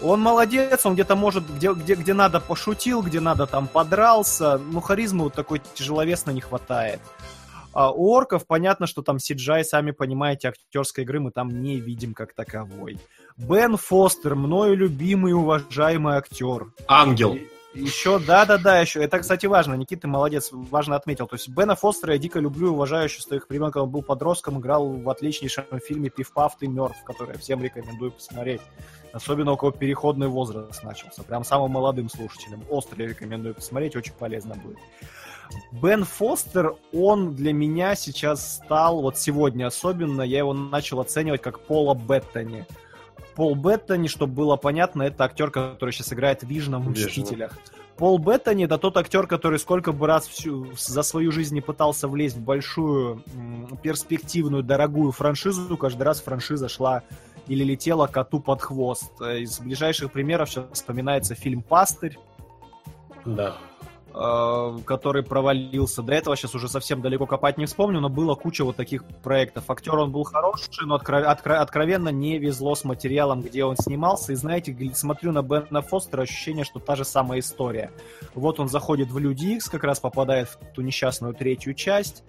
Он молодец, он где-то может, где, где, где надо пошутил, где надо там подрался, но харизмы вот такой тяжеловесно не хватает. А у орков понятно, что там CGI, сами понимаете, актерской игры мы там не видим как таковой. Бен Фостер, мною любимый и уважаемый актер. Ангел. Еще, да-да-да, еще. Это, кстати, важно. Никита молодец, важно отметил. То есть Бена Фостера я дико люблю и уважаю еще с тех времен, когда он был подростком, играл в отличнейшем фильме «Пиф-паф, ты мертв», который я всем рекомендую посмотреть. Особенно у кого переходный возраст начался. Прям самым молодым слушателям. Остро рекомендую посмотреть, очень полезно будет. Бен Фостер, он для меня сейчас стал, вот сегодня особенно, я его начал оценивать как Пола Беттани. Пол Беттани, чтобы было понятно, это актер, который сейчас играет Вижном в «Мстителях». Пол Беттани — это тот актер, который сколько бы раз всю, за свою жизнь не пытался влезть в большую, перспективную, дорогую франшизу, каждый раз франшиза шла или летела коту под хвост. Из ближайших примеров сейчас вспоминается фильм «Пастырь». Да. Э, который провалился. До этого сейчас уже совсем далеко копать не вспомню, но было куча вот таких проектов. Актер он был хороший, но откро- откро- откровенно не везло с материалом, где он снимался. И знаете, смотрю на Бена Фостера, ощущение, что та же самая история. Вот он заходит в Люди Икс, как раз попадает в ту несчастную третью часть,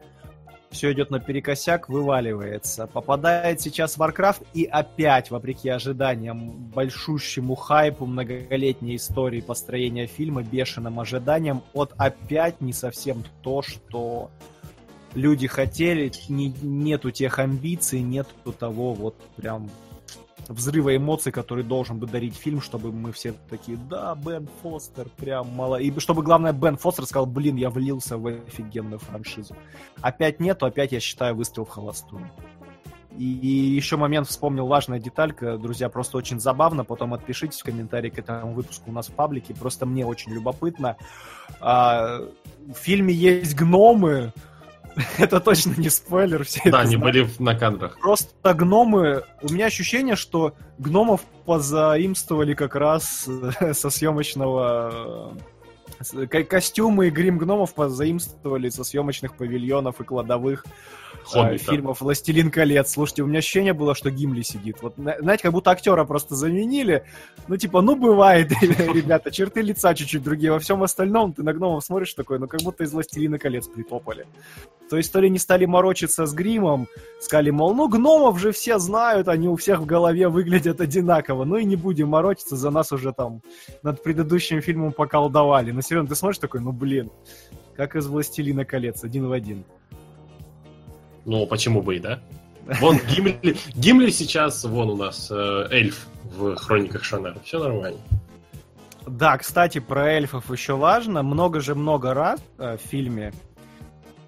все идет наперекосяк, вываливается. Попадает сейчас Warcraft и опять, вопреки ожиданиям, большущему хайпу многолетней истории построения фильма, бешеным ожиданиям, от опять не совсем то, что люди хотели, не, нету тех амбиций, нету того вот прям взрыва эмоций, который должен бы дарить фильм, чтобы мы все такие, да, Бен Фостер, прям мало. И чтобы, главное, Бен Фостер сказал, блин, я влился в офигенную франшизу. Опять нету, опять, я считаю, выстрел в холостую. И еще момент вспомнил, важная деталька, друзья, просто очень забавно, потом отпишитесь в комментарии к этому выпуску у нас в паблике, просто мне очень любопытно. А, в фильме есть гномы, Это точно не спойлер. Все да, они были на кадрах. Просто гномы... У меня ощущение, что гномов позаимствовали как раз э, со съемочного... Костюмы и грим гномов позаимствовали со съемочных павильонов и кладовых Хоббита. фильмов «Властелин колец». Слушайте, у меня ощущение было, что Гимли сидит. Вот, знаете, как будто актера просто заменили. Ну, типа, ну, бывает, ребята, черты лица чуть-чуть другие. Во всем остальном ты на гномов смотришь такой, ну, как будто из «Властелина колец» притопали. То есть, то ли не стали морочиться с гримом, сказали, мол, ну, гномов же все знают, они у всех в голове выглядят одинаково. Ну, и не будем морочиться, за нас уже там над предыдущим фильмом поколдовали. Но, серьезно, ты смотришь такой, ну, блин, как из «Властелина колец», один в один. Ну, почему бы и да? Вон Гимли, Гимли сейчас, вон у нас э, эльф в Хрониках Шанера. Все нормально. Да, кстати, про эльфов еще важно. Много же много раз э, в фильме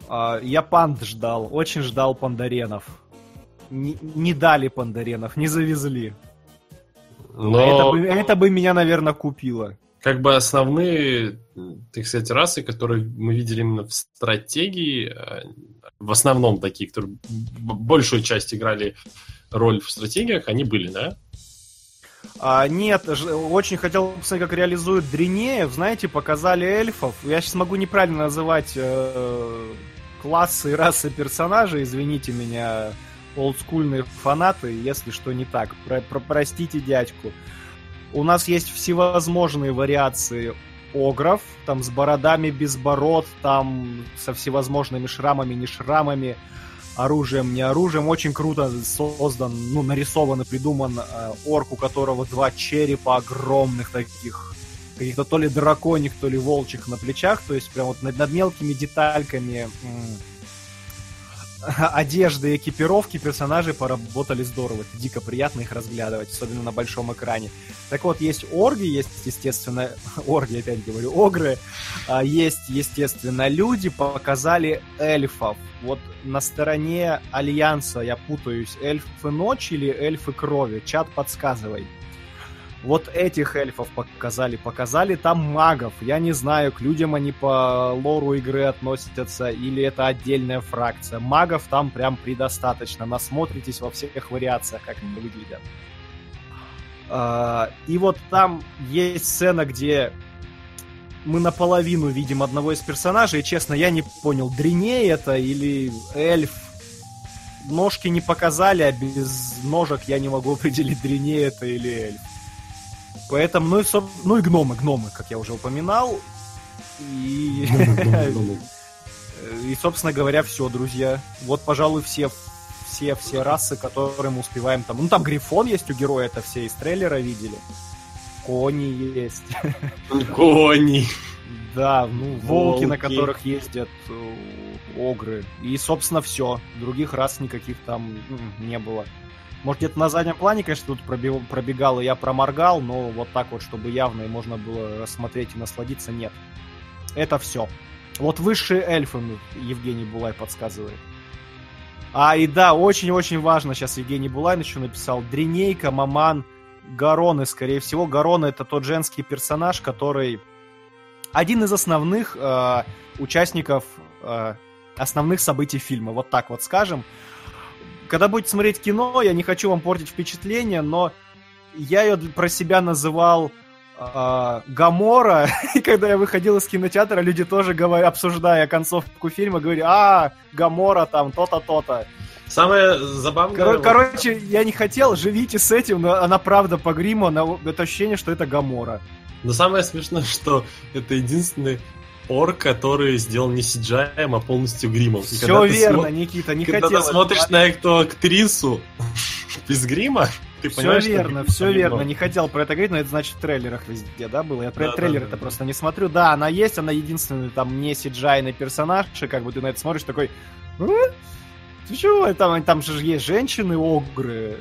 э, я панд ждал, очень ждал пандаренов. Не, не дали пандаренов, не завезли. Но... Это, бы, это бы меня, наверное, купило как бы основные, так сказать, расы, которые мы видели именно в стратегии, э, в основном такие, которые большую часть играли роль в стратегиях, они были, да? А, нет, очень хотел посмотреть, как реализуют Дринеев. Знаете, показали эльфов. Я сейчас могу неправильно называть э, классы и расы персонажей. Извините меня, олдскульные фанаты, если что не так. Про, про, простите дядьку. У нас есть всевозможные вариации огров, там с бородами без бород, там со всевозможными шрамами, не шрамами, оружием, не оружием. Очень круто создан, ну, нарисован и придуман э, орк, у которого два черепа огромных таких, каких-то то ли драконьих, то ли волчьих на плечах, то есть прям вот над, над мелкими детальками одежды экипировки персонажей поработали здорово. Это дико приятно их разглядывать, особенно на большом экране. Так вот, есть орги, есть, естественно, орги, опять говорю, огры, а, есть, естественно, люди, показали эльфов. Вот на стороне Альянса, я путаюсь, эльфы ночи или эльфы крови? Чат, подсказывай. Вот этих эльфов показали. Показали там магов. Я не знаю, к людям они по лору игры относятся или это отдельная фракция. Магов там прям предостаточно. Насмотритесь во всех вариациях, как они выглядят. А, и вот там есть сцена, где мы наполовину видим одного из персонажей. И, честно, я не понял, дреней это или эльф. Ножки не показали, а без ножек я не могу определить, дреней это или эльф. Поэтому, ну и, ну и гномы, гномы, как я уже упоминал. И И, собственно говоря, все, друзья. Вот, пожалуй, все все, все расы, которые мы успеваем там. Ну, там Грифон есть у героя, это все из трейлера видели. Кони есть. Кони. Да, ну, волки, на которых ездят э, огры. И, собственно, все. Других рас никаких там не было. Может, где-то на заднем плане, конечно, тут пробегал, и я проморгал, но вот так вот, чтобы явно и можно было рассмотреть и насладиться, нет. Это все. Вот высшие эльфы, Евгений Булай подсказывает. А, и да, очень-очень важно, сейчас Евгений Булайн еще написал, Дринейка, Маман, Гароны, скорее всего. Гароны это тот женский персонаж, который один из основных э, участников э, основных событий фильма, вот так вот скажем. Когда будете смотреть кино, я не хочу вам портить впечатление, но я ее про себя называл э, Гамора, и когда я выходил из кинотеатра, люди тоже говорят, обсуждая концовку фильма, говорили, а, Гамора там, то-то, то-то. Самое забавное... Кор- короче, я не хотел, живите с этим, но она правда по гриму, она, это ощущение, что это Гамора. Но самое смешное, что это единственный орк, который сделал не CGI, а полностью гримом. И Все верно, смо... Никита, не когда хотел. Когда ты смотришь на эту актрису без грима, ты все понимаешь, верно, что все верно. Не хотел про это говорить, но это значит в трейлерах везде, да, было? Я про да, трейлер да, это да, просто не смотрю. Да, она есть, она единственный там не cgi персонаж, и как бы ты на это смотришь такой... Ты чего? Там, там же есть женщины-огры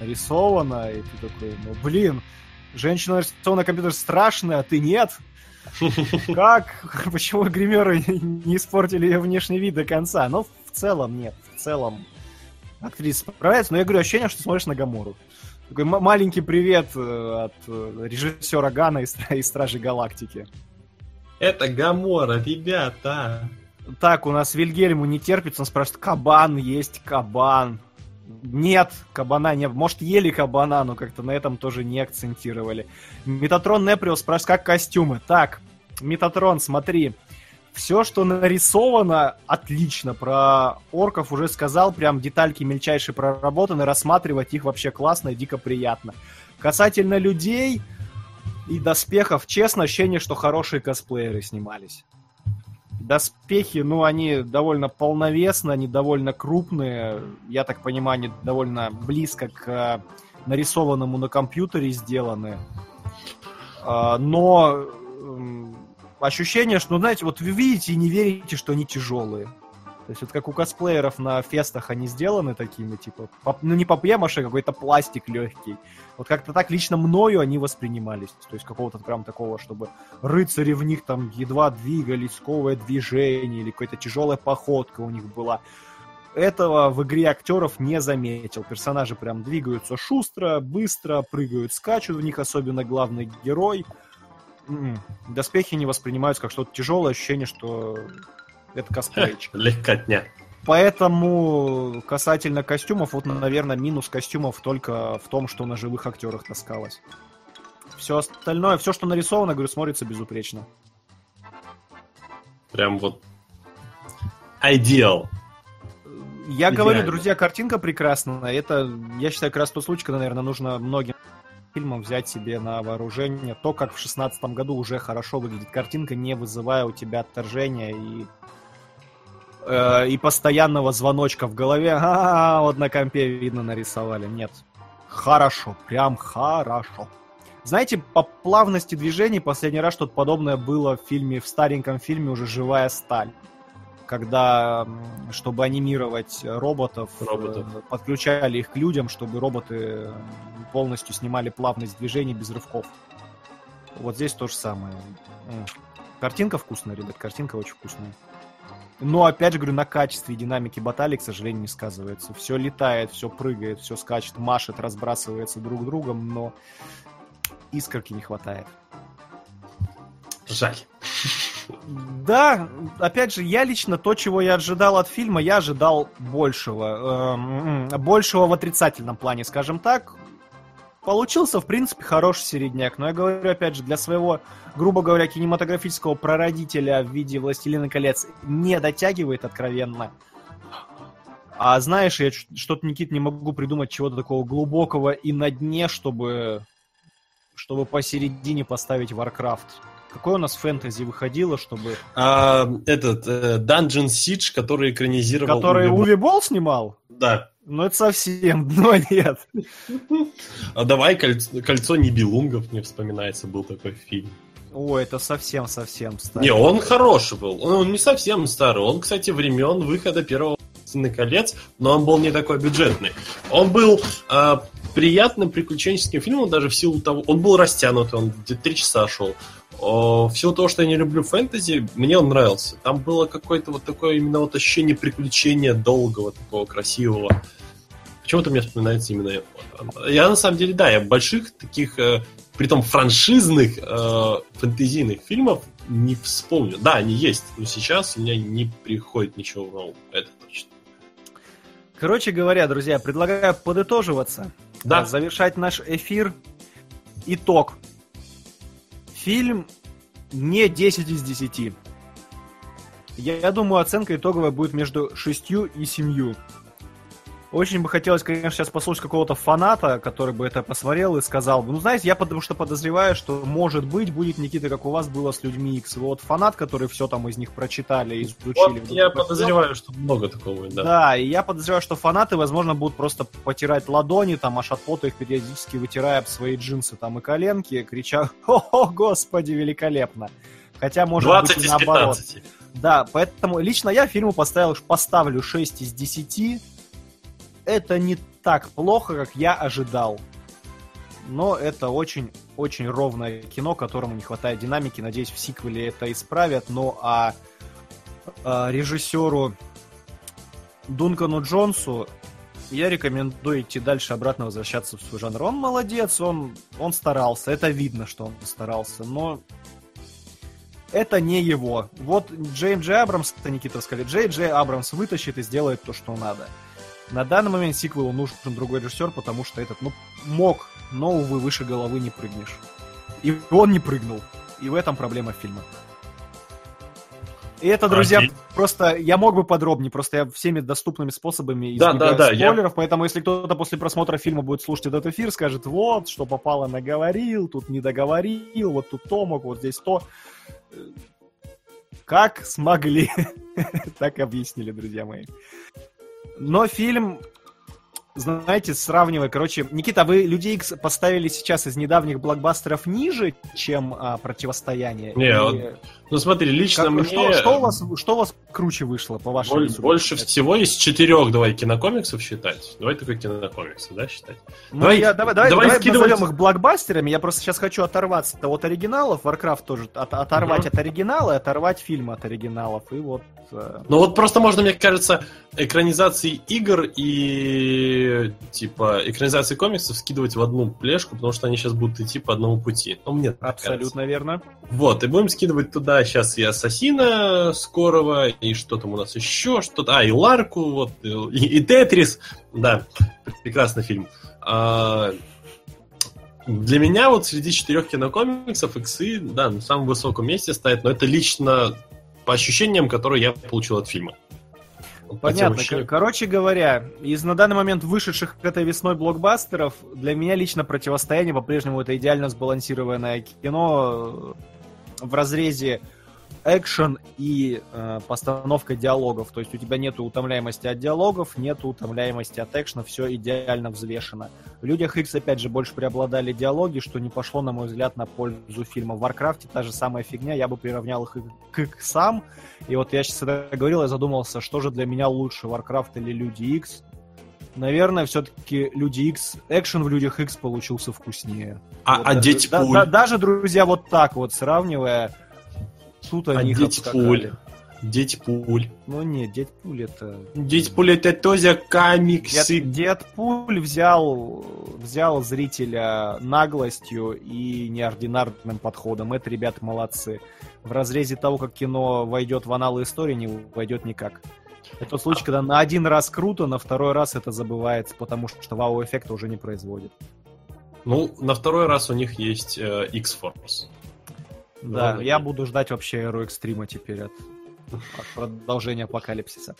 нарисовано, и ты такой, ну блин, женщина нарисована на компьютер страшная, а ты нет? Как? Почему гримеры не испортили ее внешний вид до конца? Ну, в целом нет. В целом актриса справляется, но я говорю, ощущение, что смотришь на Гамору. Такой маленький привет э, от э, режиссера Гана из, из Стражей Галактики. Это Гамора, ребята. Так, у нас Вильгельму не терпится, он спрашивает, кабан есть, кабан. Нет, кабана не... Может, ели кабана, но как-то на этом тоже не акцентировали. Метатрон Неприус спрашивает, как костюмы. Так, Метатрон, смотри. Все, что нарисовано, отлично. Про орков уже сказал, прям детальки мельчайшие проработаны. Рассматривать их вообще классно и дико приятно. Касательно людей и доспехов, честно, ощущение, что хорошие косплееры снимались. Доспехи, ну, они довольно полновесные, они довольно крупные. Я так понимаю, они довольно близко к э, нарисованному на компьютере сделаны. А, но ощущение, что, ну, знаете, вот вы видите и не верите, что они тяжелые. То есть вот как у косплееров на фестах они сделаны такими, типа, ну не папье-маше, а какой-то пластик легкий. Вот как-то так лично мною они воспринимались. То есть какого-то прям такого, чтобы рыцари в них там едва двигались, сковое движение или какая-то тяжелая походка у них была. Этого в игре актеров не заметил. Персонажи прям двигаются шустро, быстро, прыгают, скачут в них, особенно главный герой. М-м. Доспехи не воспринимаются как что-то тяжелое, ощущение, что это косплейчик. Легкотня. Поэтому касательно костюмов, вот, наверное, минус костюмов только в том, что на живых актерах таскалось. Все остальное, все, что нарисовано, говорю, смотрится безупречно. Прям вот идеал. Я Идеально. говорю, друзья, картинка прекрасная. Это, я считаю, как раз тот случай, когда, наверное, нужно многим фильмам взять себе на вооружение то, как в шестнадцатом году уже хорошо выглядит картинка, не вызывая у тебя отторжения и э, и постоянного звоночка в голове. А, вот на компе видно нарисовали. Нет. Хорошо, прям хорошо. Знаете, по плавности движений последний раз что-то подобное было в фильме, в стареньком фильме уже «Живая сталь» когда, чтобы анимировать роботов, роботов, э, подключали их к людям, чтобы роботы полностью снимали плавность движений без рывков. Вот здесь то же самое. Картинка вкусная, ребят, картинка очень вкусная. Но, опять же, говорю, на качестве и динамике баталий, к сожалению, не сказывается. Все летает, все прыгает, все скачет, машет, разбрасывается друг другом, но искорки не хватает. Жаль. Да, опять же, я лично то, чего я ожидал от фильма, я ожидал большего. Э, большего в отрицательном плане, скажем так. Получился, в принципе, хороший середняк. Но я говорю, опять же, для своего, грубо говоря, кинематографического прародителя в виде «Властелина колец» не дотягивает откровенно. А знаешь, я что-то, Никит, не могу придумать чего-то такого глубокого и на дне, чтобы, чтобы посередине поставить Warcraft. Какое у нас фэнтези выходило, чтобы... А, этот, э, Dungeon Siege, который экранизировал... Который Уви Болл снимал? Да. Ну, это совсем, но нет. А давай кольцо, кольцо Нибелунгов мне вспоминается, был такой фильм. О, это совсем-совсем старый. Не, он хороший был. Он, он не совсем старый. Он, кстати, времен выхода первого «Властелина колец», но он был не такой бюджетный. Он был э, приятным приключенческим фильмом, даже в силу того... Он был растянутый, он где-то три часа шел. В силу того, что я не люблю фэнтези, мне он нравился. Там было какое-то вот такое именно вот ощущение приключения долгого, такого красивого. Почему-то мне вспоминается именно его. Я на самом деле, да, я больших таких, э, притом франшизных э, фэнтезийных фильмов не вспомню. Да, они есть, но сейчас у меня не приходит ничего нового. Это точно. Короче говоря, друзья, предлагаю подытоживаться. Да. Завершать наш эфир. Итог. Фильм не 10 из 10. Я, я думаю, оценка итоговая будет между 6 и 7. Очень бы хотелось, конечно, сейчас послушать какого-то фаната, который бы это посмотрел и сказал бы, ну, знаете, я потому что подозреваю, что, может быть, будет, Никита, как у вас было с людьми X. Вот фанат, который все там из них прочитали, изучили. Вот я подозреваю, что много такого да. Да, и я подозреваю, что фанаты, возможно, будут просто потирать ладони, там, аж от пота их периодически вытирая об свои джинсы там и коленки, крича «О, господи, великолепно!» Хотя, может 20 быть, и наоборот. 15. Да, поэтому лично я фильму поставил, поставлю 6 из 10. Это не так плохо, как я ожидал. Но это очень-очень ровное кино, которому не хватает динамики. Надеюсь, в сиквеле это исправят. Ну а, а режиссеру Дункану Джонсу я рекомендую идти дальше, обратно возвращаться в свой жанр. Он молодец, он, он старался. Это видно, что он старался. Но это не его. Вот Джей Джей Абрамс, это Никита сказали, Джей Джей Абрамс вытащит и сделает то, что надо. На данный момент сиквелу нужен другой режиссер, потому что этот, ну, мог, но, увы, выше головы не прыгнешь. И он не прыгнул. И в этом проблема фильма. И это, друзья, Окей. просто я мог бы подробнее, просто я всеми доступными способами Да, избегаю да, да, я- спойлеров, поэтому если кто-то после просмотра фильма будет слушать этот эфир, скажет, вот, что попало, наговорил, тут не договорил, вот тут то мог, вот здесь то. Э, Как смогли, так объяснили, друзья мои. Но фильм, знаете, сравнивая, короче, Никита, вы Людей Икс поставили сейчас из недавних блокбастеров ниже, чем а, Противостояние? Не, вот Ну смотри, лично как- мне... что, что у вас, что у вас круче вышло, по вашему боль- больше всего из четырех, давай, кинокомиксов считать. Давай только кинокомиксы, да, считать. Ну, Давай- я, давай, давай, давай скидывать- назовем их блокбастерами. Я просто сейчас хочу оторваться от оригиналов. Warcraft тоже от- оторвать Мгм. от оригинала и оторвать фильмы от оригиналов. И вот... э, Ну вот просто можно, мне кажется, экранизации игр и типа экранизации комиксов скидывать в одну плешку, потому что они сейчас будут идти по одному пути. Ну, мне абсолютно верно. кажется. Вот, и будем скидывать туда сейчас и Ассасина скорого, и что там у нас еще, что-то. А, и Ларку, вот, и, и Тетрис. Да, прекрасный фильм. А, для меня вот среди четырех кинокомиксов иксы, да, на самом высоком месте стоят, но это лично по ощущениям, которые я получил от фильма. Тем Понятно. Кор- Короче говоря, из на данный момент вышедших этой весной блокбастеров, для меня лично противостояние по-прежнему это идеально сбалансированное кино в разрезе экшен и э, постановка диалогов. То есть у тебя нету утомляемости от диалогов, нету утомляемости от экшена, все идеально взвешено. В Людях X, опять же, больше преобладали диалоги, что не пошло, на мой взгляд, на пользу фильма. В Варкрафте та же самая фигня, я бы приравнял их к иксам. И вот я сейчас это говорил, я задумался, что же для меня лучше, Warcraft или Люди X. Наверное, все-таки Люди X, экшен в Людях X получился вкуснее. А, Вот а даже- Дедпуль? да- да- даже, друзья, вот так вот сравнивая, тут А они Дедпуль? Дедпуль. Ну нет, Дедпуль это... Дедпуль это тоже комиксы. Дед, Дедпуль взял, взял зрителя наглостью и неординарным подходом. Это ребята молодцы. В разрезе того, как кино войдет в аналы истории, не войдет никак. Это тот случай, когда на один раз круто, на второй раз это забывается, потому что вау-эффекта уже не производит. Ну, на второй раз у них есть э, X-Force. Да, Ладно. я буду ждать вообще Aero Extreme теперь от Продолжение апокалипсиса.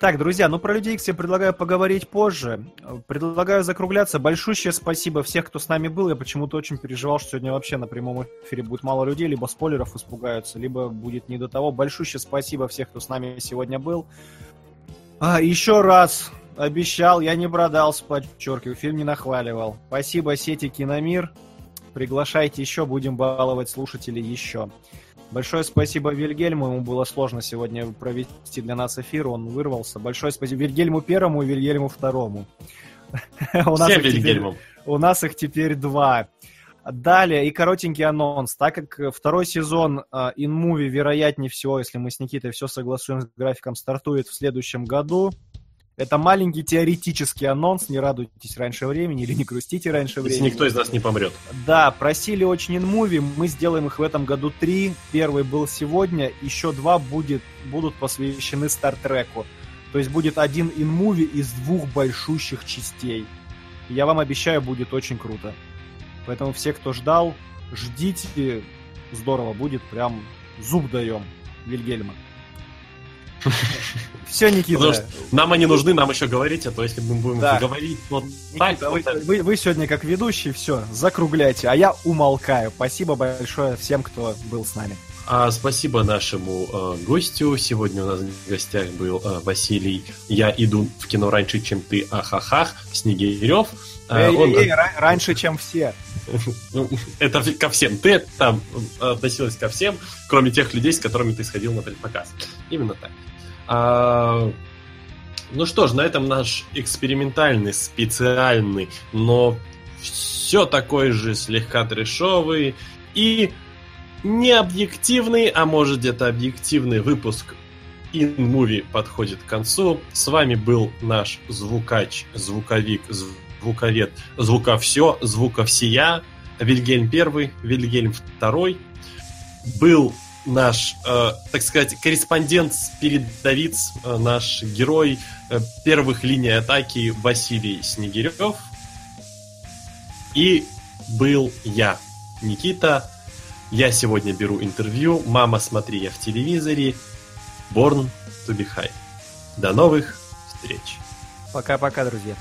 Так, друзья, ну про Людей Икс я предлагаю поговорить позже. Предлагаю закругляться. Большущее спасибо всех, кто с нами был. Я почему-то очень переживал, что сегодня вообще на прямом эфире будет мало людей, либо спойлеров испугаются, либо будет не до того. Большущее спасибо всех, кто с нами сегодня был. А, еще раз обещал, я не продался, подчеркиваю, фильм не нахваливал. Спасибо сети Киномир. Приглашайте еще, будем баловать слушателей еще. Большое спасибо Вильгельму, ему было сложно сегодня провести для нас эфир, он вырвался. Большое спасибо Вильгельму первому и Вильгельму второму. Всем Вильгельмом. У нас их теперь два. Далее, и коротенький анонс. Так как второй сезон uh, InMovie, вероятнее всего, если мы с Никитой все согласуем с графиком, стартует в следующем году, это маленький теоретический анонс, не радуйтесь раньше времени или не грустите раньше времени. Если никто из нас не помрет. Да, просили очень инмуви, мы сделаем их в этом году три. Первый был сегодня, еще два будет, будут посвящены Стартреку. То есть будет один инмуви из двух большущих частей. Я вам обещаю, будет очень круто. Поэтому все, кто ждал, ждите. Здорово будет, прям зуб даем Вильгельма. Все, Никита. Потому что нам они нужны, нам еще говорить, а то если мы будем да. говорить вот Никита, так... Вот вы, вы сегодня как ведущий, все, закругляйте, а я умолкаю. Спасибо большое всем, кто был с нами. А, спасибо нашему э, гостю. Сегодня у нас в гостях был э, Василий. Я иду в кино раньше, чем ты, ахахах, Снегирев. Эй, он... эй, эй, раньше, чем все. Ну, это ко всем. Ты там относилась ко всем, кроме тех людей, с которыми ты сходил на предпоказ. Именно так. А, ну что ж, на этом наш экспериментальный, специальный, но все такой же слегка трешовый и необъективный, а может где-то объективный выпуск InMovie подходит к концу. С вами был наш звукач, звуковик, звуковед, звуковсё, звуковсия, Вильгельм первый, Вильгельм второй. Был наш, э, так сказать, корреспондент передовиц, э, наш герой э, первых линий атаки Василий Снегирев. И был я, Никита. Я сегодня беру интервью. Мама, смотри, я в телевизоре. Born to be high. До новых встреч. Пока-пока, друзья.